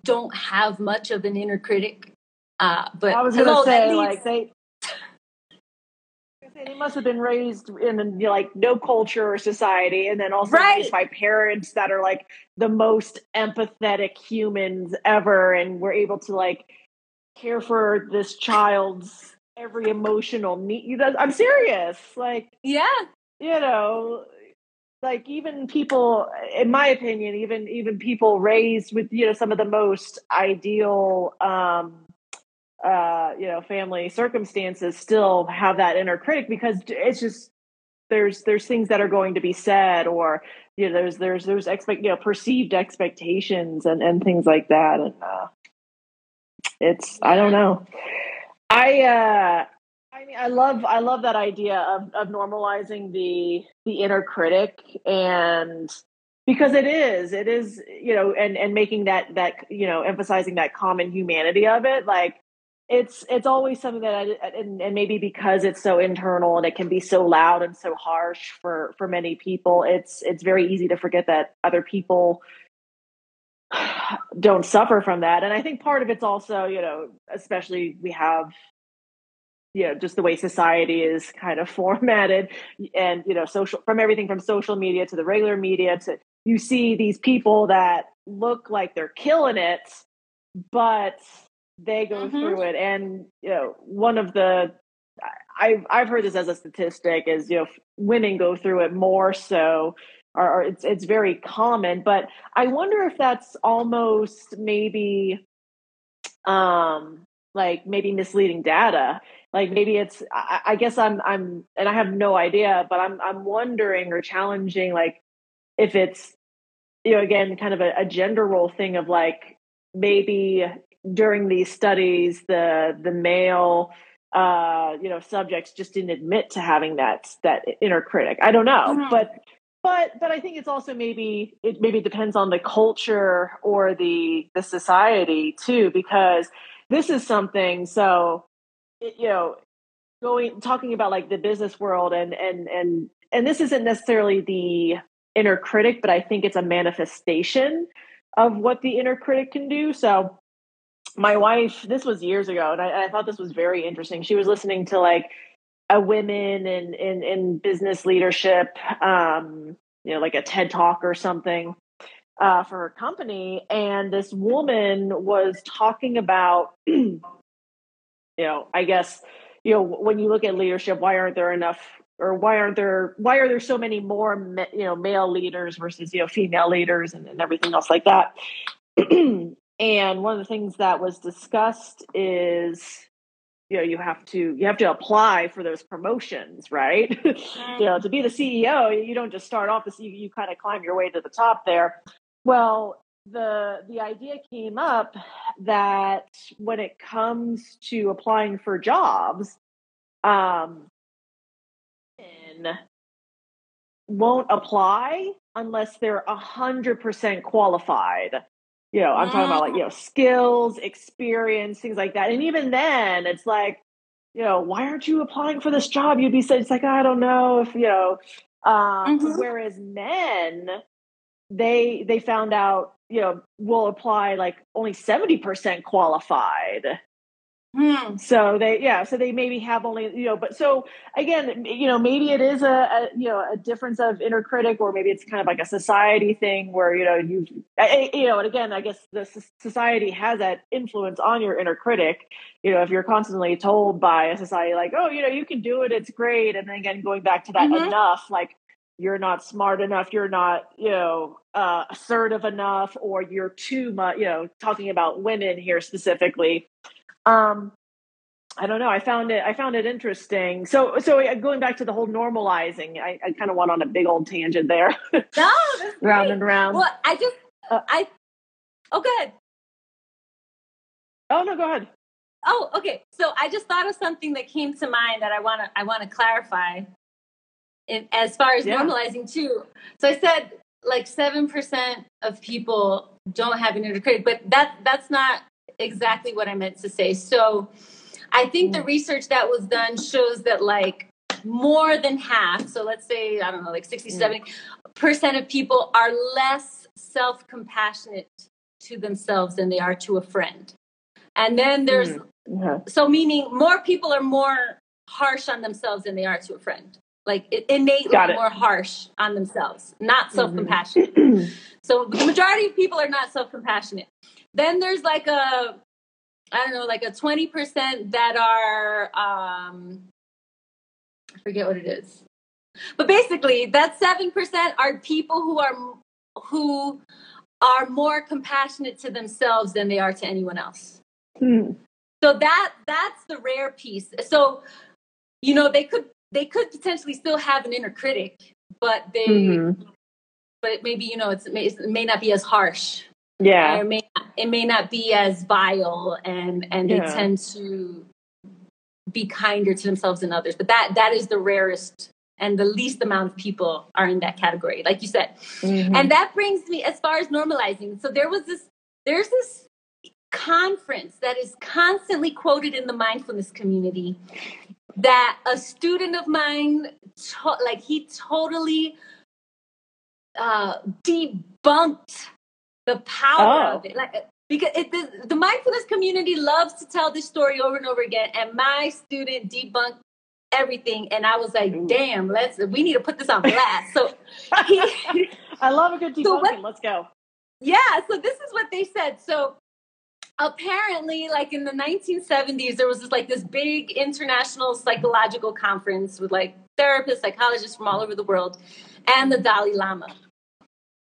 don't have much of an inner critic. Uh, but I was going to say, like they, they must have been raised in like no culture or society, and then also right. raised by parents that are like the most empathetic humans ever, and we're able to like care for this child's every emotional need. I'm serious, like yeah, you know, like even people in my opinion even even people raised with you know some of the most ideal um uh you know family circumstances still have that inner critic because it's just there's there's things that are going to be said or you know there's there's there's expect you know perceived expectations and and things like that. And uh it's i don't know. I uh I mean, I love I love that idea of of normalizing the the inner critic and because it is it is you know and and making that that you know emphasizing that common humanity of it like it's it's always something that I, and, and maybe because it's so internal and it can be so loud and so harsh for for many people it's it's very easy to forget that other people don't suffer from that. And i think part of it's also you know especially we have you know just the way society is kind of formatted and you know social from everything from social media to the regular media to you see these people that look like they're killing it but they go mm-hmm. through it. And you know one of the I've I've heard this as a statistic is you know women go through it more so or, or it's it's very common. But I wonder if that's almost maybe um like maybe misleading data. Like maybe it's I, I, guess i'm i'm and i have no idea but i'm i'm wondering or challenging like if it's you know again kind of a, a gender role thing of like maybe during these studies the the male uh you know subjects just didn't admit to having that that inner critic i don't know mm-hmm. but but but i think it's also maybe it maybe depends on the culture or the the society too because this is something so it, you know going talking about like the business world and and and and this isn't necessarily the inner critic but i think it's a manifestation of what the inner critic can do so my wife this was years ago and I, I thought this was very interesting. She was listening to like a women in in, in business leadership um you know like a ted talk or something uh, for her company and this woman was talking about you know, I guess, you know, when you look at leadership, why aren't there enough or why aren't there why are there so many more you know male leaders versus you know female leaders and, and everything else like that and one of the things that was discussed is you know you have to you have to apply for those promotions right? You know to be the ceo you don't just start off you, you kind of climb your way to the top there. Well the the idea came up that when it comes to applying for jobs, um, won't apply unless they're a hundred percent qualified. You know, I'm talking about like you know skills, experience, things like that. And even then, it's like, you know, why aren't you applying for this job? You'd be saying it's like I don't know if you know. Um, mm-hmm. Whereas men, they they found out you know will apply like only 70% qualified Hmm. So they, yeah, so they maybe have only, you know, but so again, you know, maybe it is a, a you know, a difference of inner critic, or maybe it's kind of like a society thing where, you know, you, you know, and again, I guess the society has that influence on your inner critic. You know, if you're constantly told by a society like, oh, you know, you can do it, it's great. And then again, going back to that Mhm. enough, like, you're not smart enough, you're not, you know, uh, assertive enough, or you're too much, you know, talking about women here specifically um i don't know i found it i found it interesting so so going back to the whole normalizing i, I kind of went on a big old tangent there No, round great. and round Well, I just, Uh, I, oh, good. oh no go ahead Oh, okay. So I just thought of something that came to mind that I want to I want to clarify. In, as far as Yeah. normalizing too. So I said like seven percent of people don't have an critic, but that that's not exactly what I meant to say. So I think the research that was done shows that like more than half, so let's say I don't know, like 60, Mm. 70 percent of people are less self-compassionate to themselves than they are to a friend. And then there's Okay. so meaning more people are more harsh on themselves than they are to a friend like innately more harsh on themselves not Mm-hmm. self-compassionate so the majority of people are not self-compassionate then there's like a i don't know like a 20% that are um i forget what it is but basically that 7% are people who are who are more compassionate to themselves than they are to anyone else Hmm. so that that's the rare piece so you know they could they could potentially still have an inner critic but they Mhm. but maybe you know it's, it may, it may not be as harsh yeah. it may it may not be as vile and and they tend to be kinder to themselves and others. But that that is the rarest and the least amount of people are in that category like you said. Mhm. and that brings me as far as normalizing. So there was this there's this conference that is constantly quoted in the mindfulness community that a student of mine to- like he totally uh debunked the power Oh. of it like because it, the, the mindfulness community loves to tell this story over and over again and my student debunked everything and i was like Ooh. damn let's we need to put this on blast so he i love a good debunking So what- let's go yeah, so this is what they said. So apparently, like in the 1970s, there was this like this big international psychological conference with like therapists, psychologists from all over the world, and the Dalai Lama.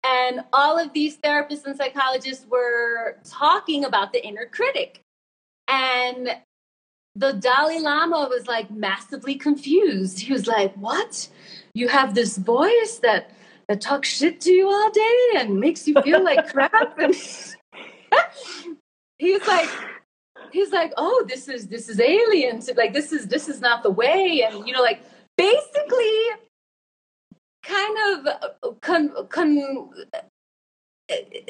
And all of these therapists and psychologists were talking about the inner critic. And the Dalai Lama was like massively confused. He was like, What? You have this voice that that talks shit to you all day and makes you feel like crap and he's like he's like oh this is this is alien like this is this is not the way and you know like basically kind of uh, con, con, uh,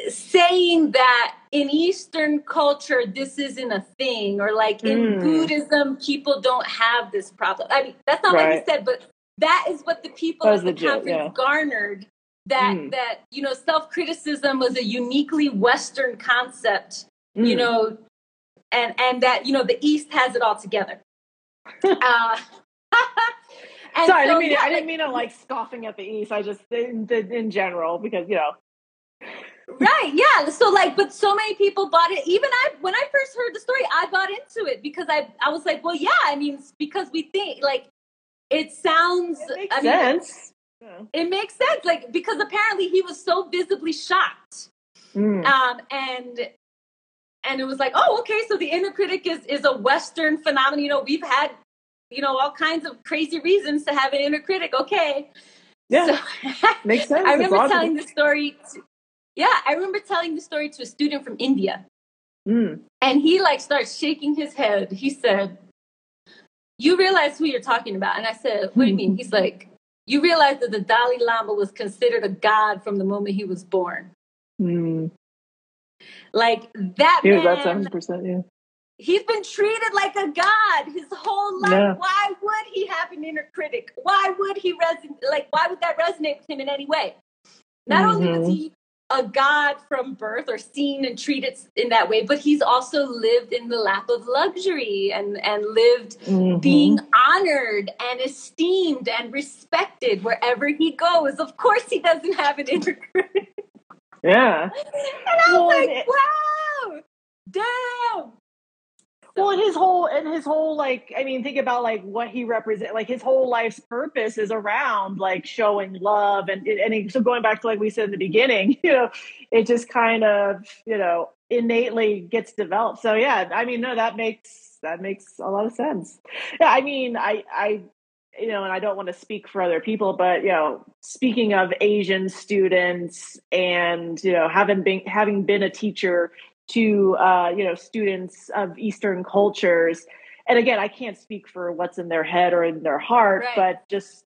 saying that in eastern culture this isn't a thing or like in Mm. buddhism people don't have this problem i mean that's not what Right. he said but that is what the people at the legit, conference yeah. garnered that Mm. that you know self-criticism was a uniquely western concept you Mm. know and and that you know the east has it all together uh, and sorry i so, didn't mean yeah, i didn't mean it like scoffing at the east. I just in, in general because you know. Right yeah so like but so many people bought it. Even i when i first heard the story i bought into it because i i was like well yeah i mean because we think like it sounds it makes i mean sense. Yeah. it makes sense like because apparently he was so visibly shocked. Mm. um and and it was like oh okay so the inner critic is is a western phenomenon. You know we've had you know all kinds of crazy reasons to have an inner critic okay. Yeah. So, makes sense. I remember telling the story to, yeah i remember telling the story to a student from india. Mm. and he like starts shaking his head. He said you realize who you're talking about. And i said what do you mean? He's like you realize that the dalai lama was considered a god from the moment he was born. Mm. like that Yeah, man that's seven percent. Yeah. He's been treated like a god his whole life. Yeah. Why would he have an inner critic? Why would he resonate? Like, why would that resonate with him in any way? Not only was Mhm. he a god from birth or seen and treated in that way, but he's also lived in the lap of luxury and and lived Mhm. being honored and esteemed and respected wherever he goes. Of course, he doesn't have an inner critic. yeah. And I Well, was like, it- wow, damn. Well, and his whole and his whole like I mean, think about like what he represent. Like his whole life's purpose is around like showing love and and so going back to like we said in the beginning, you know, it just kind of you know innately gets developed. So yeah, I mean, no, that makes that makes a lot of sense. Yeah, I mean, I I you know, and I don't want to speak for other people, but you know, speaking of Asian students and you know, having been having been a teacher to uh, you know students of Eastern cultures, and again, I can't speak for what's in their head or in their heart, Right. but just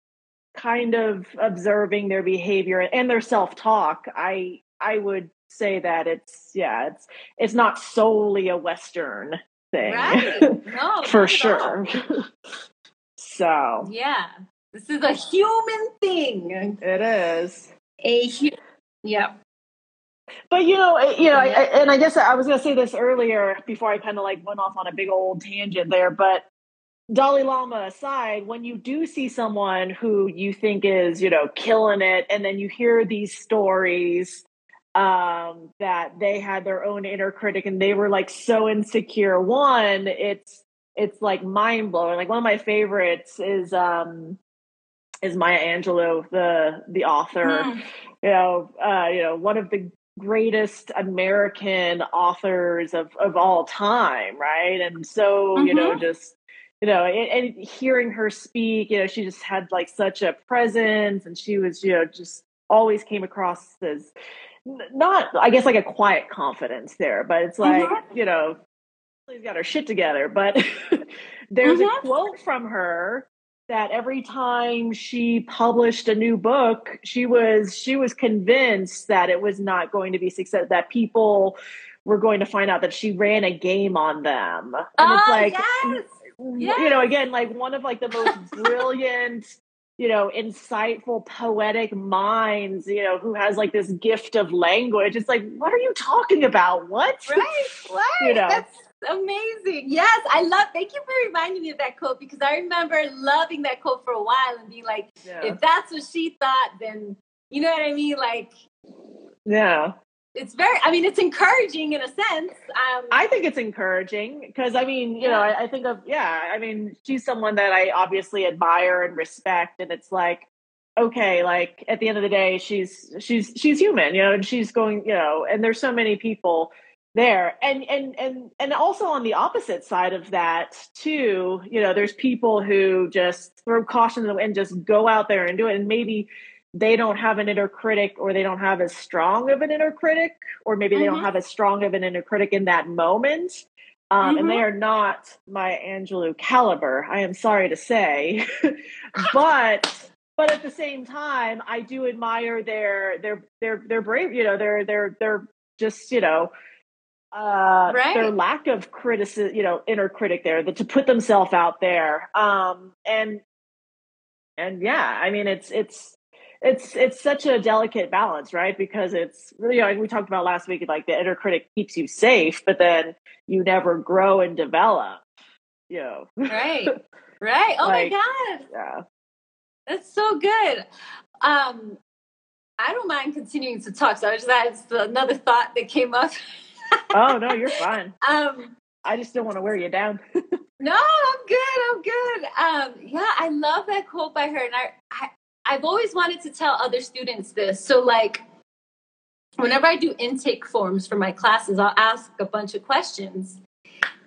kind of observing their behavior and their self talk, I I would say that it's yeah, it's it's not solely a Western thing, Right. No, for sure. so Yeah. This is a human thing. it is. A hu- yeah. But you know, you know, I, I, and I guess I was going to say this earlier before I kind of like went off on a big old tangent there. But Dalai Lama aside, when you do see someone who you think is, you know, killing it, and then you hear these stories um, that they had their own inner critic and they were like so insecure. One, it's it's like mind blowing. Like one of my favorites is um is Maya Angelou, the the author Hmm. you know, uh, you know, one of the greatest American authors of, of all time, right? And so, you know, just you know, and, and hearing her speak, you know, she just had like such a presence, and she was, you know, just always came across as not, I guess, like a quiet confidence there, but it's like, Mhm. you know, she's got her shit together. But there's Mhm. a quote from her that every time she published a new book she was she was convinced that it was not going to be success that people were going to find out that she ran a game on them and Oh, it's like yes. you know again like one of like the most brilliant you know insightful poetic minds you know who has like this gift of language it's like what are you talking about what Right, right. You know. That's amazing. Yes, I love. Thank you for reminding me of that quote because I remember loving that quote for a while and being like, yeah. if that's what she thought, then you know what I mean. Like, yeah it's very. I mean, it's encouraging in a sense. Um, I think it's encouraging because I mean, you know, I, I think of yeah, I mean, she's someone that I obviously admire and respect, and it's like, okay, like at the end of the day, she's she's she's human, you know, and she's going, you know, and there's so many people there, and and and and also on the opposite side of that too, you know, there's people who just throw caution to the wind, just go out there and do it, and maybe they don't have an inner critic or they don't have as strong of an inner critic or maybe they don't Mhm. have as strong of an inner critic in that moment um, and they Mhm. are not Maya Angelou caliber i am sorry to say but but at the same time i do admire their their their their brave you know their their their just you know uh Right. their lack of criticism you know inner critic there the, to put themselves out there um and and yeah i mean it's it's it's it's such a delicate balance right because it's really you know, like we talked about last week like the inner critic keeps you safe but then you never grow and develop you know right, right. Oh Like- my god, yeah that's so good. Um, I don't mind continuing to talk. So I just that's another thought that came up. oh no you're fine um, i just don't want to wear you down No, I'm good. I'm good. Um, yeah, I love that quote by her, and I, I, I've always wanted to tell other students this. So, like, whenever I do intake forms for my classes, I'll ask a bunch of questions,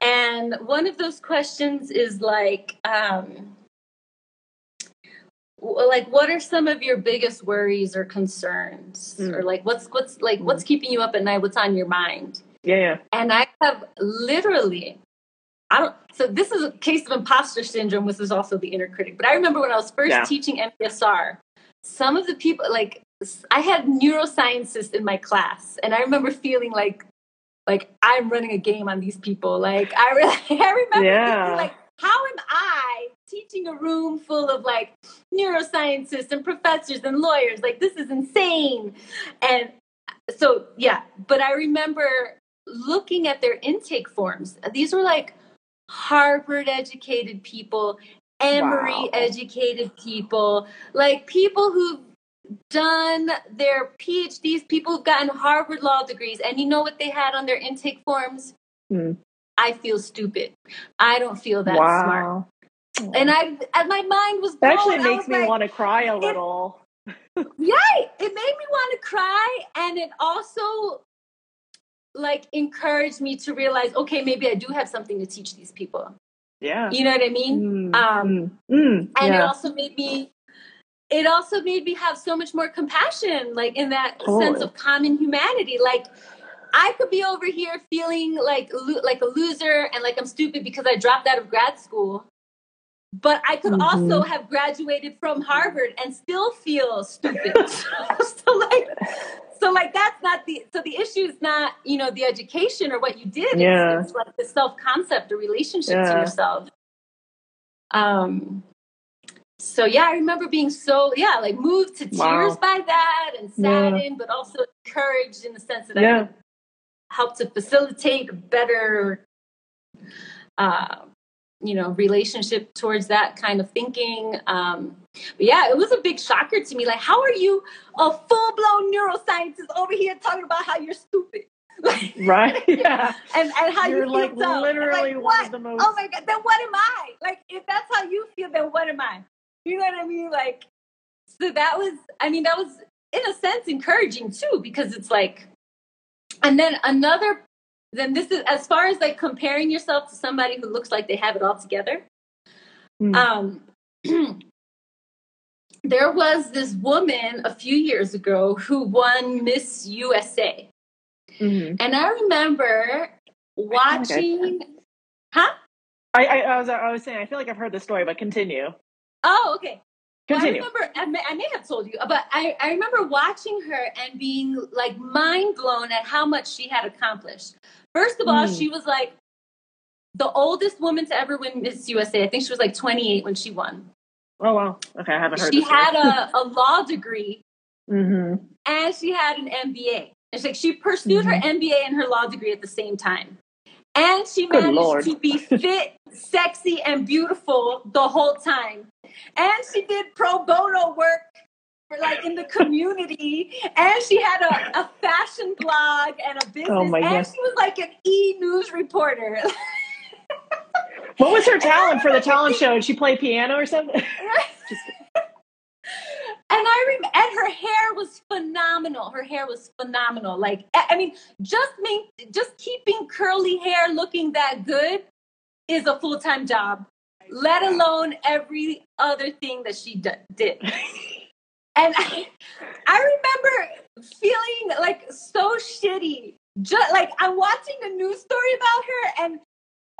and one of those questions is like, um, like, what are some of your biggest worries or concerns, Mm. or like, what's what's like, what's keeping you up at night? What's on your mind? Yeah yeah And I have literally, I don't, so this is a case of imposter syndrome, which is also the inner critic. But I remember when I was first Yeah. teaching MBSR, some of the people, like, I had neuroscientists in my class, and I remember feeling like, like I'm running a game on these people. Like, I really, I remember Yeah. thinking, like, how am I teaching a room full of like neuroscientists and professors and lawyers? Like, this is insane. And so yeah, but I remember looking at their intake forms. These were like Harvard educated people, Emory Wow. educated people, like people who've done their PhDs, people who've gotten Harvard law degrees. And you know what they had on their intake forms? Hmm. I feel stupid. I don't feel that smart. wow. And I, and my mind was That blown. actually makes me like, want to cry a little. yeah it made me want to cry and it also like encouraged me to realize okay maybe i do have something to teach these people. Yeah. you know what i mean? Mm, um, mm, and it also made me it also made me have so much more compassion like in that sense of common humanity. Like i could be over here feeling like lo- like a loser and like i'm stupid because i dropped out of grad school but i could also Mm-hmm. have graduated from harvard and still feel stupid. So like so like that's not the so the issue is not you know the education or what you did It's- Yeah. it's, like the self-concept the relationship to yourself um so yeah i remember being so yeah like moved to tears Wow. by that and Yeah. saddened but also encouraged in the sense that i Yeah. could help to facilitate better uh you know relationship towards that kind of thinking um but yeah it was a big shocker to me like how are you a full-blown neuroscientist over here talking about how you're stupid Like, Right. Yeah. and and how You're you like dumb. literally like, one what? of the most. oh my god then what am i like if that's how you feel then what am i you know what i mean like so that was i mean that was in a sense encouraging too because it's like and then another then this is as far as like comparing yourself to somebody who looks like they have it all together Hmm. um there was this woman a few years ago who won miss usa Mhm. and i remember watching huh I, I, I was I was saying I feel like I've heard the story, but continue. oh okay Well, I remember, I may, I may have told you, but I, I remember watching her and being like mind blown at how much she had accomplished. First of all, Mm. she was like the oldest woman to ever win Miss USA. I think she was like 28 when she won. oh wow. Okay, I haven't heard. She had a, a law degree hmm and she had an MBA. It's like she pursued her MBA and her law degree at the same time. And she Good managed Lord. to be fit, sexy, and beautiful the whole time. And she did pro bono work for like in the community. And she had a, a fashion blog and a oh business. Oh my and God. she was like an e news reporter. What was her talent for the talent show? Did she play piano or something? And I rem- and her hair was phenomenal. Her hair was phenomenal. Like I I mean, just me, just keeping curly hair looking that good is a full time job. Let alone every other thing that she d- did. And I, I remember feeling like so shitty. Just like I'm watching a news story about her and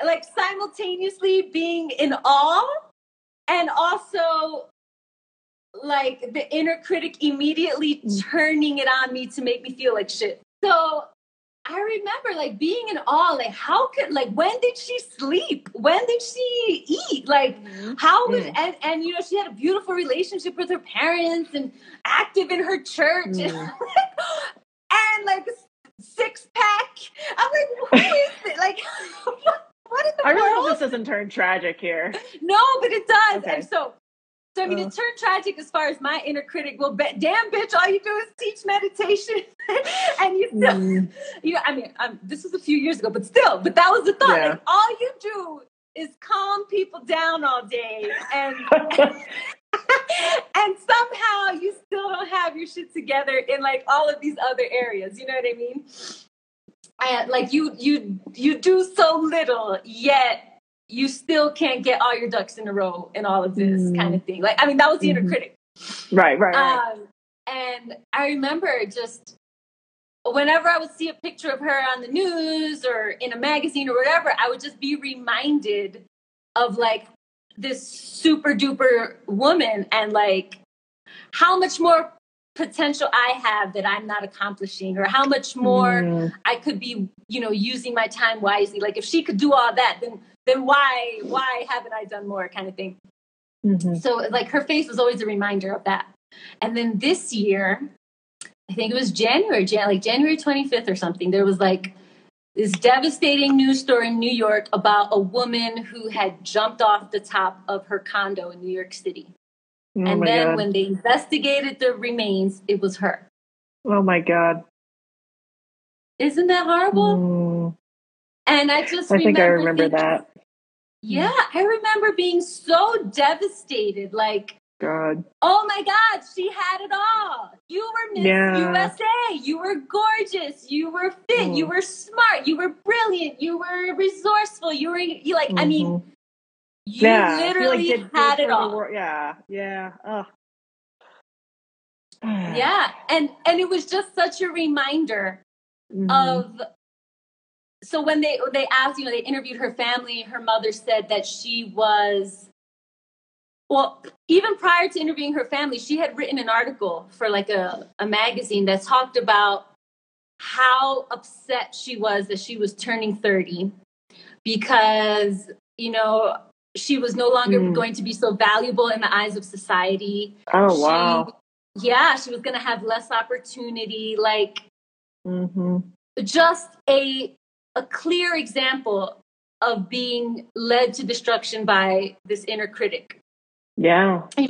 like simultaneously being in awe and also like the inner critic immediately turning it on me to make me feel like shit. So I remember like being in awe, like how could like when did she sleep? When did she eat? Like how was Mm. and and you know she had a beautiful relationship with her parents and active in her church Mm. and like six pack. I'm like, who is it? Like what, what in the I really hope this doesn't turn tragic here. No, but it does. Okay. And so, so I mean, Uh. it turned tragic as far as my inner critic will bet. Damn, bitch! All you do is teach meditation, and you still, Mm. you know. I mean, um, this was a few years ago, but still, but that was the thought. Yeah. Like, all you do is calm people down all day, and and somehow you still don't have your shit together in like all of these other areas. You know what I mean? And like you, you, you do so little, yet you still can't get all your ducks in a row and all of this Mm. kind of thing. Like, I mean, that was the inner Mhm. critic. right, right, right. Um, and I remember just whenever I would see a picture of her on the news or in a magazine or whatever, I would just be reminded of like this super duper woman and like how much more potential I have that I'm not accomplishing or how much more Mm. I could be, you know, using my time wisely. Like if she could do all that, then then why why haven't I done more kind of thing. Mhm. So like her face was always a reminder of that. And then this year, I think it was January, Jan- like January 25th or something. There was like this devastating news story in New York about a woman who had jumped off the top of her condo in New York City. Oh and then God. when they investigated the remains, it was her. oh my god. Isn't that horrible? Mm, And I just I think I remember remember thinking- that. Yeah, I remember being so devastated. Like, God. oh my God, she had it all. You were Miss Yeah. USA. You were gorgeous. You were fit. You Mm. were smart. You were brilliant. You were resourceful. You were you like. I mean, Mhm. you yeah, literally like had it all. Yeah, yeah. Ugh. Yeah, and and it was just such a reminder Mhm. of so when they they asked you know they interviewed her family her mother said that she was well even prior to interviewing her family she had written an article for like a, a magazine that talked about how upset she was that she was turning 30 because you know she was no longer Mm. going to be so valuable in the eyes of society oh She- wow. yeah she was going to have less opportunity like hmm just a a clear example of being led to destruction by this inner critic. Yeah. You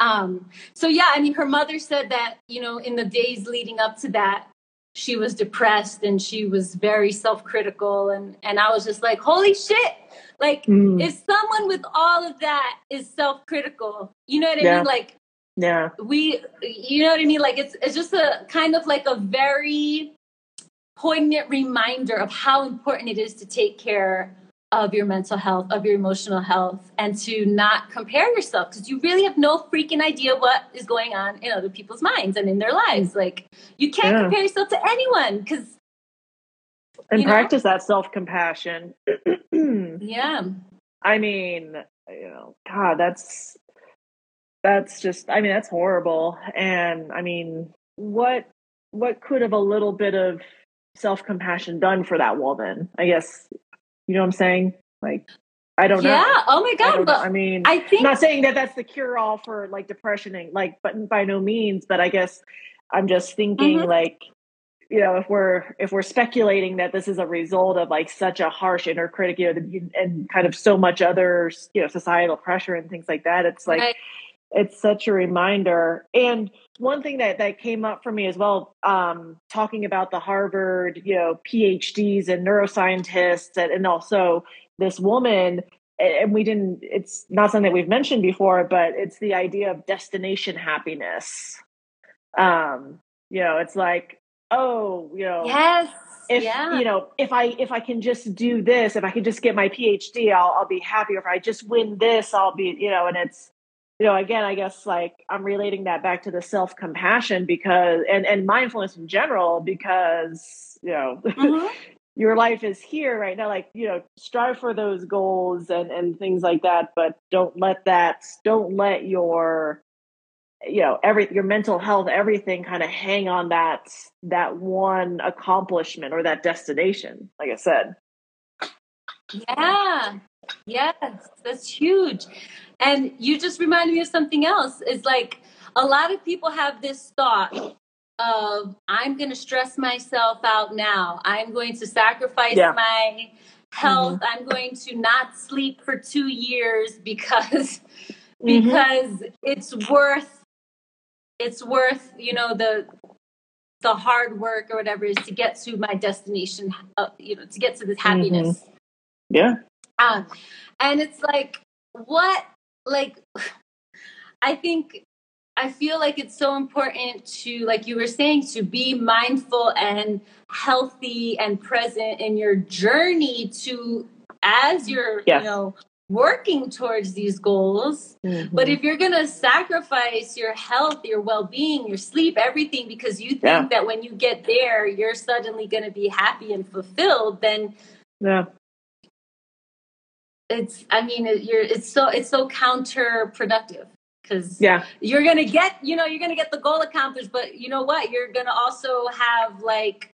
Um, so yeah, I mean, her mother said that you know in the days leading up to that, she was depressed and she was very self-critical, and and I was just like, holy shit! Like Mm. if someone with all of that is self-critical, you know what I Yeah. mean? Like Yeah. we you know what i mean like it's it's just a kind of like a very poignant reminder of how important it is to take care of your mental health of your emotional health and to not compare yourself because you really have no freaking idea what is going on in other people's minds and in their lives like you can't Yeah. compare yourself to anyone because And You know? practice that self compassion. yeah I mean, you know, God, that's that's just I mean, that's horrible. And I mean, what what could have a little bit of self compassion done for that woman? I guess you know what I'm saying? Like I don't know. yeah oh my god don't but I mean i think I'm not saying that that's the cure all for like depression and like but by no means but i guess i'm just thinking Mhm. like you know if we're if we're speculating that this is a result of like such a harsh inner critic you know the- and kind of so much other you know societal pressure and things like that it's like Right. it's such a reminder and one thing that that came up for me as well um talking about the harvard you know phds and neuroscientists and, and also this woman and we didn't it's not something that we've mentioned before but it's the idea of destination happiness. Um you know it's like oh you know yes if yeah. you know if i if i can just do this if i can just get my phd i'll i'll be happy or if i just win this i'll be you know and it's you know again i guess like i'm relating that back to the self compassion because and and mindfulness in general because you know Mhm. your life is here right now like you know strive for those goals and and things like that but don't let that don't let your you know every your mental health everything kind of hang on that that one accomplishment or that destination like i said Yeah. Yes, that's huge. And you just reminded me of something else. It's like a lot of people have this thought of I'm going to stress myself out now. I'm going to sacrifice Yeah. my health. I'm going to not sleep for 2 years because Mhm. because it's worth it's worth, you know, the the hard work or whatever is to get to my destination, uh, you know, to get to this happiness. yeah Um, and it's like, what? Like, I think, I feel like it's so important to, like you were saying, to be mindful and healthy and present in your journey to, as you're, Yes. you know, working towards these goals. But Mhm. if you're going to sacrifice your health, your well being, your sleep, everything, because you think Yeah. that when you get there, you're suddenly going to be happy and fulfilled, then yeah it's i mean it, you're it's so it's so counterproductive because yeah you're gonna get you know you're gonna get the goal accomplished but you know what you're gonna also have like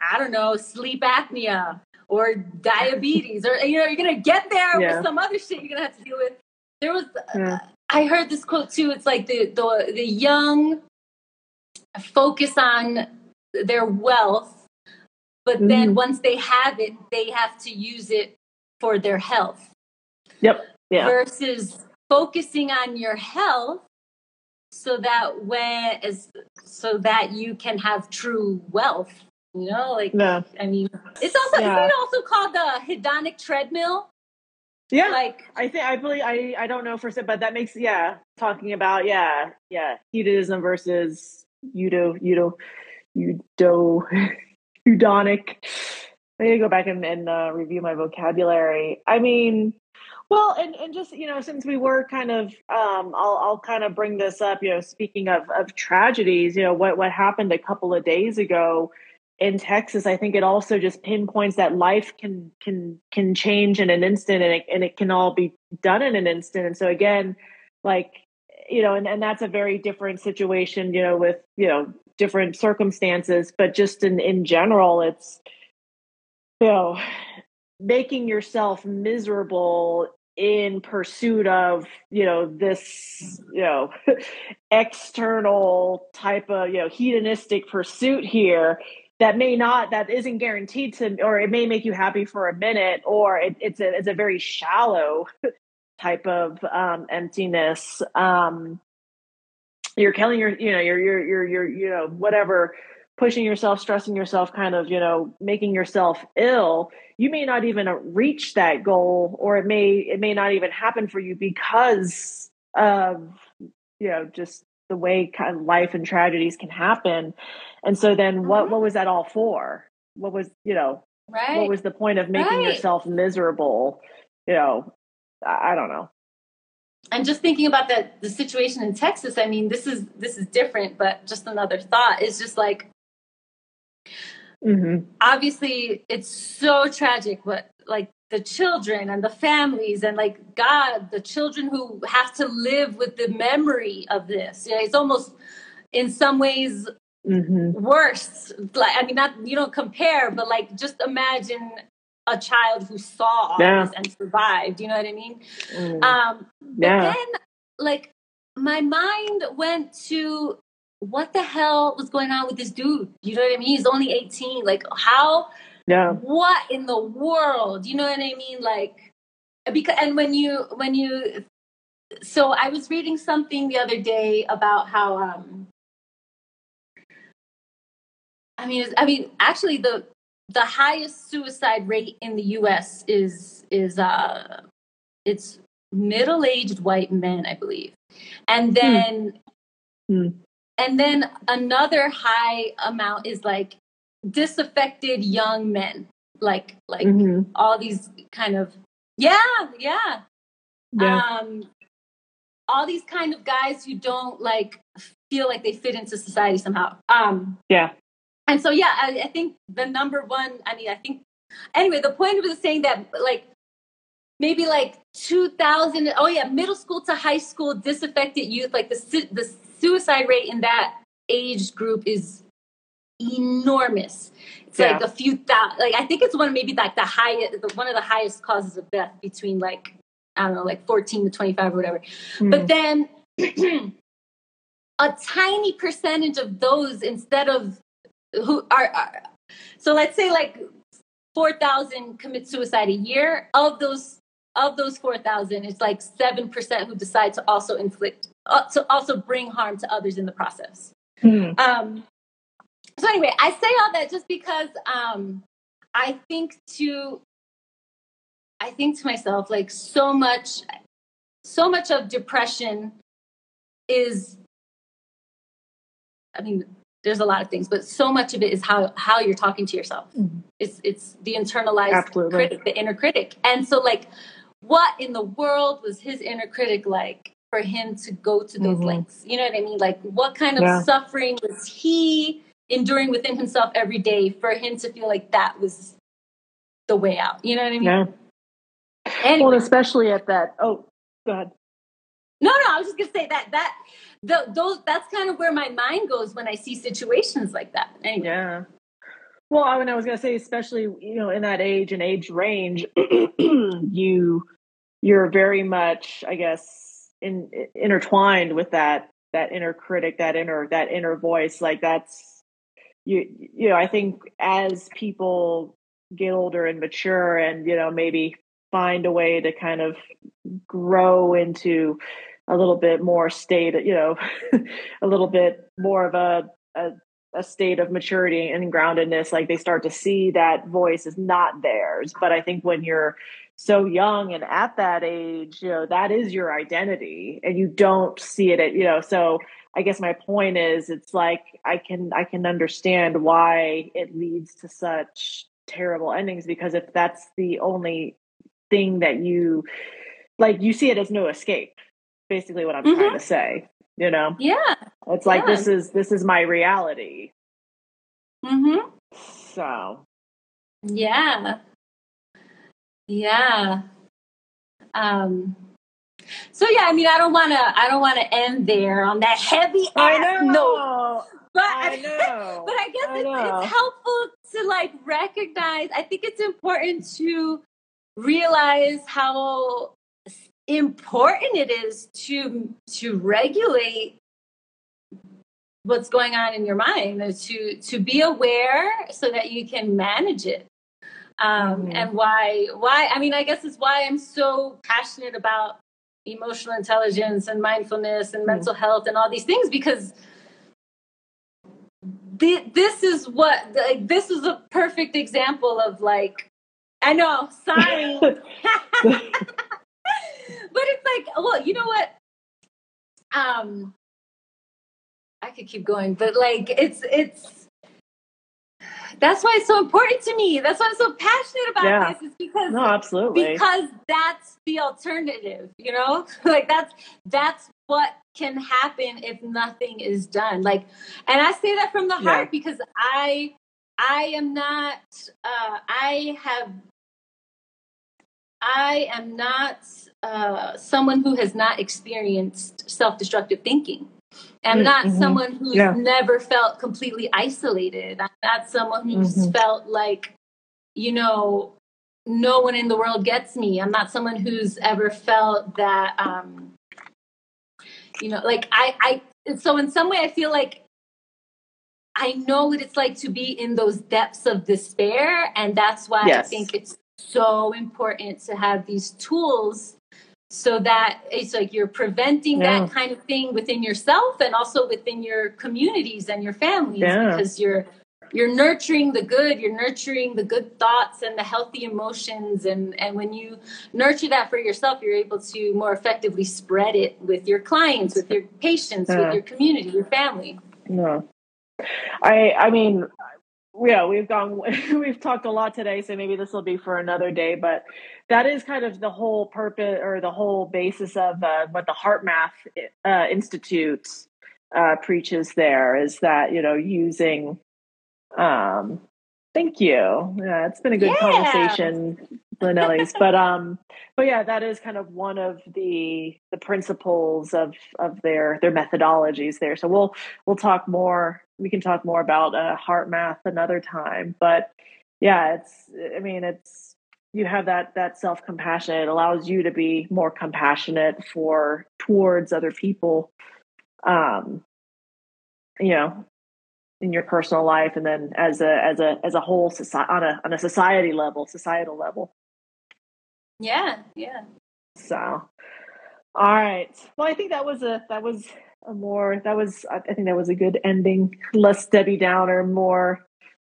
i don't know sleep apnea or diabetes or you know you're gonna get there Yeah. with some other shit you're gonna have to deal with there was Yeah. i heard this quote too it's like the the the young focus on their wealth, but then Mhm. once they have it, they have to use it for their health Yep. Yeah. versus focusing on your health so that when is so that you can have true wealth you know like No. i mean it's also Yeah. isn't it also called the hedonic treadmill Yeah. like I think I believe I I don't know for sure, but that makes yeah talking about yeah yeah hedonism versus eudo eudo eudo hedonic. I need to go back and, and uh, review my vocabulary. I mean, well, and and just you know, since we were kind of, um, I'll I'll kind of bring this up. You know, speaking of of tragedies, you know what what happened a couple of days ago in Texas, I think it also just pinpoints that life can can can change in an instant, and it and it can all be done in an instant. And so again, like you know, and and that's a very different situation, you know, with you know different circumstances, but just in in general, it's know making yourself miserable in pursuit of you know this you know external type of you know hedonistic pursuit here that may not that isn't guaranteed to or it may make you happy for a minute or it, it's a it's a very shallow type of um emptiness. Um you're killing your you know your your you're you're you know whatever pushing yourself stressing yourself kind of you know making yourself ill you may not even reach that goal or it may it may not even happen for you because of you know just the way kind of life and tragedies can happen. And so then what Mhm. what was that all for? What was you know right. what was the point of making Right. yourself miserable you know? I, I don't know. And just thinking about that the situation in texas i mean this is this is different but just another thought. Is just like mm-hmm. obviously it's so tragic what like the children and the families and like god the children who have to live with the memory of this yeah it's almost in some ways Mm-hmm. worse like i mean not you don't compare but like just imagine a child who saw all Yeah. this and survived you know what i mean Mm. um but yeah then like my mind went to what the hell was going on with this dude? You know what i mean? He's only 18 like how yeah. what in the world? You know what i mean? Like because and when you when you so i was reading something the other day about how um i mean i mean actually the the highest suicide rate in the us is is uh it's middle-aged white men i believe. And then Hmm. And then another high amount is like disaffected young men. Like like hmm all these kind of yeah yeah. Yeah. Um all these kind of guys who don't like feel like they fit into society somehow. Um yeah. and so yeah I, I think the number one i mean i think anyway the point was saying that like maybe like 2000 oh yeah middle school to high school disaffected youth like the the suicide rate in that age group is enormous. It's like a few thousand like i think it's one maybe like the highest the, one of the highest causes of death between like i don't know like 14 to 25 or whatever. Hmm. but then a tiny percentage of those instead of who are, are so let's say like 4000 commit suicide a year. Of those of those 4000 it's like 7% who decide to also inflict to also bring harm to others in the process Hmm. um so anyway i say all that just because um i think to i think to myself like so much so much of depression is i mean there's a lot of things but so much of it is how how you're talking to yourself Mhm. it's it's the internalized Absolutely. critic the inner critic and so like what in the world was his inner critic like for him to go to those Mhm. lengths. You know what i mean? Like what kind of Yeah. suffering was he enduring within himself every day for him to feel like that was the way out? You know what i mean? Yeah. Anyway, well especially at that oh go ahead. No no i was just gonna say that that the, those that's kind of where my mind goes when i see situations like that. Anyway. Yeah. Well, I mean, I was going to say, especially you know, in that age and age range, you you're very much, I guess, in intertwined with that that inner critic, that inner that inner voice. Like that's you you know, I think as people get older and mature and, you know, maybe find a way to kind of grow into a little bit more state, you know, a little bit more of a, a a state of maturity and groundedness like they start to see that voice is not theirs but i think when you're so young and at that age you know that is your identity and you don't see it at you know so i guess my point is it's like i can i can understand why it leads to such terrible endings because if that's the only thing that you like you see it as no escape basically what i'm mm-hmm. trying to say you know? Yeah. It's like yeah. this is this is my reality. Mm-hmm. So. Yeah yeah um so yeah i mean i don't want to i don't want to end there on that heavy I know. note but I know. but I guess I it's, it's helpful to like recognize. I think it's important to realize how important it is to to regulate what's going on in your mind to to be aware so that you can manage it um, mm-hmm. and why why i mean i guess it's why i'm so passionate about emotional intelligence and mindfulness and mm-hmm. mental health and all these things because the, this is what like this is a perfect example of like i know sorry but it's like well you know what um I could keep going, but like it's it's that's why it's so important to me. That's why I'm so passionate about yeah. this. Is because no, absolutely because that's the alternative. You know, like that's that's what can happen if nothing is done. Like, and I say that from the heart yeah. because I I am not. Uh, I have. I am not uh, someone who has not experienced self-destructive thinking. I'm not mm-hmm. someone who's yeah. never felt completely isolated. I'm not someone who's mm-hmm. felt like, you know, no one in the world gets me. I'm not someone who's ever felt that, um, you know, like I, I, so in some way I feel like I know what it's like to be in those depths of despair. And that's why yes. I think it's so important to have these tools so that it's like you're preventing yeah. that kind of thing within yourself and also within your communities and your families yeah. because you're you're nurturing the good you're nurturing the good thoughts and the healthy emotions and and when you nurture that for yourself you're able to more effectively spread it with your clients with your patients yeah. with your community your family no i i mean yeah, we've gone, we've talked a lot today, so maybe this will be for another day. But that is kind of the whole purpose or the whole basis of uh, what the HeartMath uh, Institute uh, preaches. There is that you know using. Um, thank you. Yeah, it's been a good yeah. conversation, Lineliz. but um, but yeah, that is kind of one of the the principles of of their their methodologies there. So we'll we'll talk more we can talk more about uh, HeartMath another time. But yeah, it's I mean it's you have that that self compassion. It allows you to be more compassionate for towards other people. Um, you know, in your personal life, and then as a as a as a whole society on a on a society level, societal level. Yeah, yeah. So, all right. Well, I think that was a that was a more that was I think that was a good ending, less Debbie Downer, more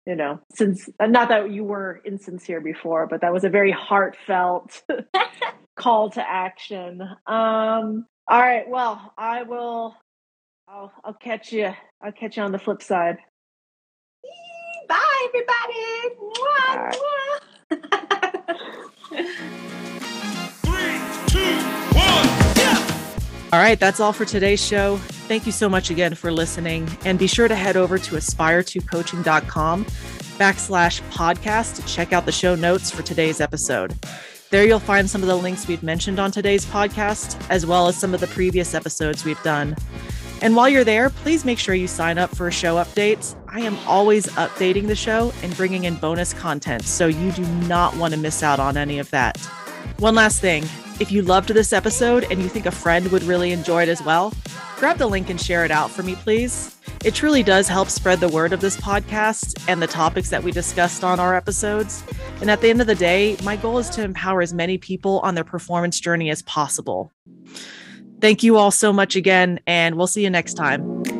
you know, since uh, not that you were insincere before, but that was a very heartfelt call to action. Um, all right, well, I will. I'll, I'll catch you. I'll catch you on the flip side. Bye, everybody. Mwah, mwah. Three, two, one. All right, that's all for today's show. Thank you so much again for listening. And be sure to head over to aspire2coaching.com backslash podcast to check out the show notes for today's episode. There you'll find some of the links we've mentioned on today's podcast, as well as some of the previous episodes we've done. And while you're there, please make sure you sign up for show updates. I am always updating the show and bringing in bonus content, so you do not want to miss out on any of that. One last thing If you loved this episode and you think a friend would really enjoy it as well, grab the link and share it out for me, please. It truly does help spread the word of this podcast and the topics that we discussed on our episodes. And at the end of the day, my goal is to empower as many people on their performance journey as possible. Thank you all so much again, and we'll see you next time.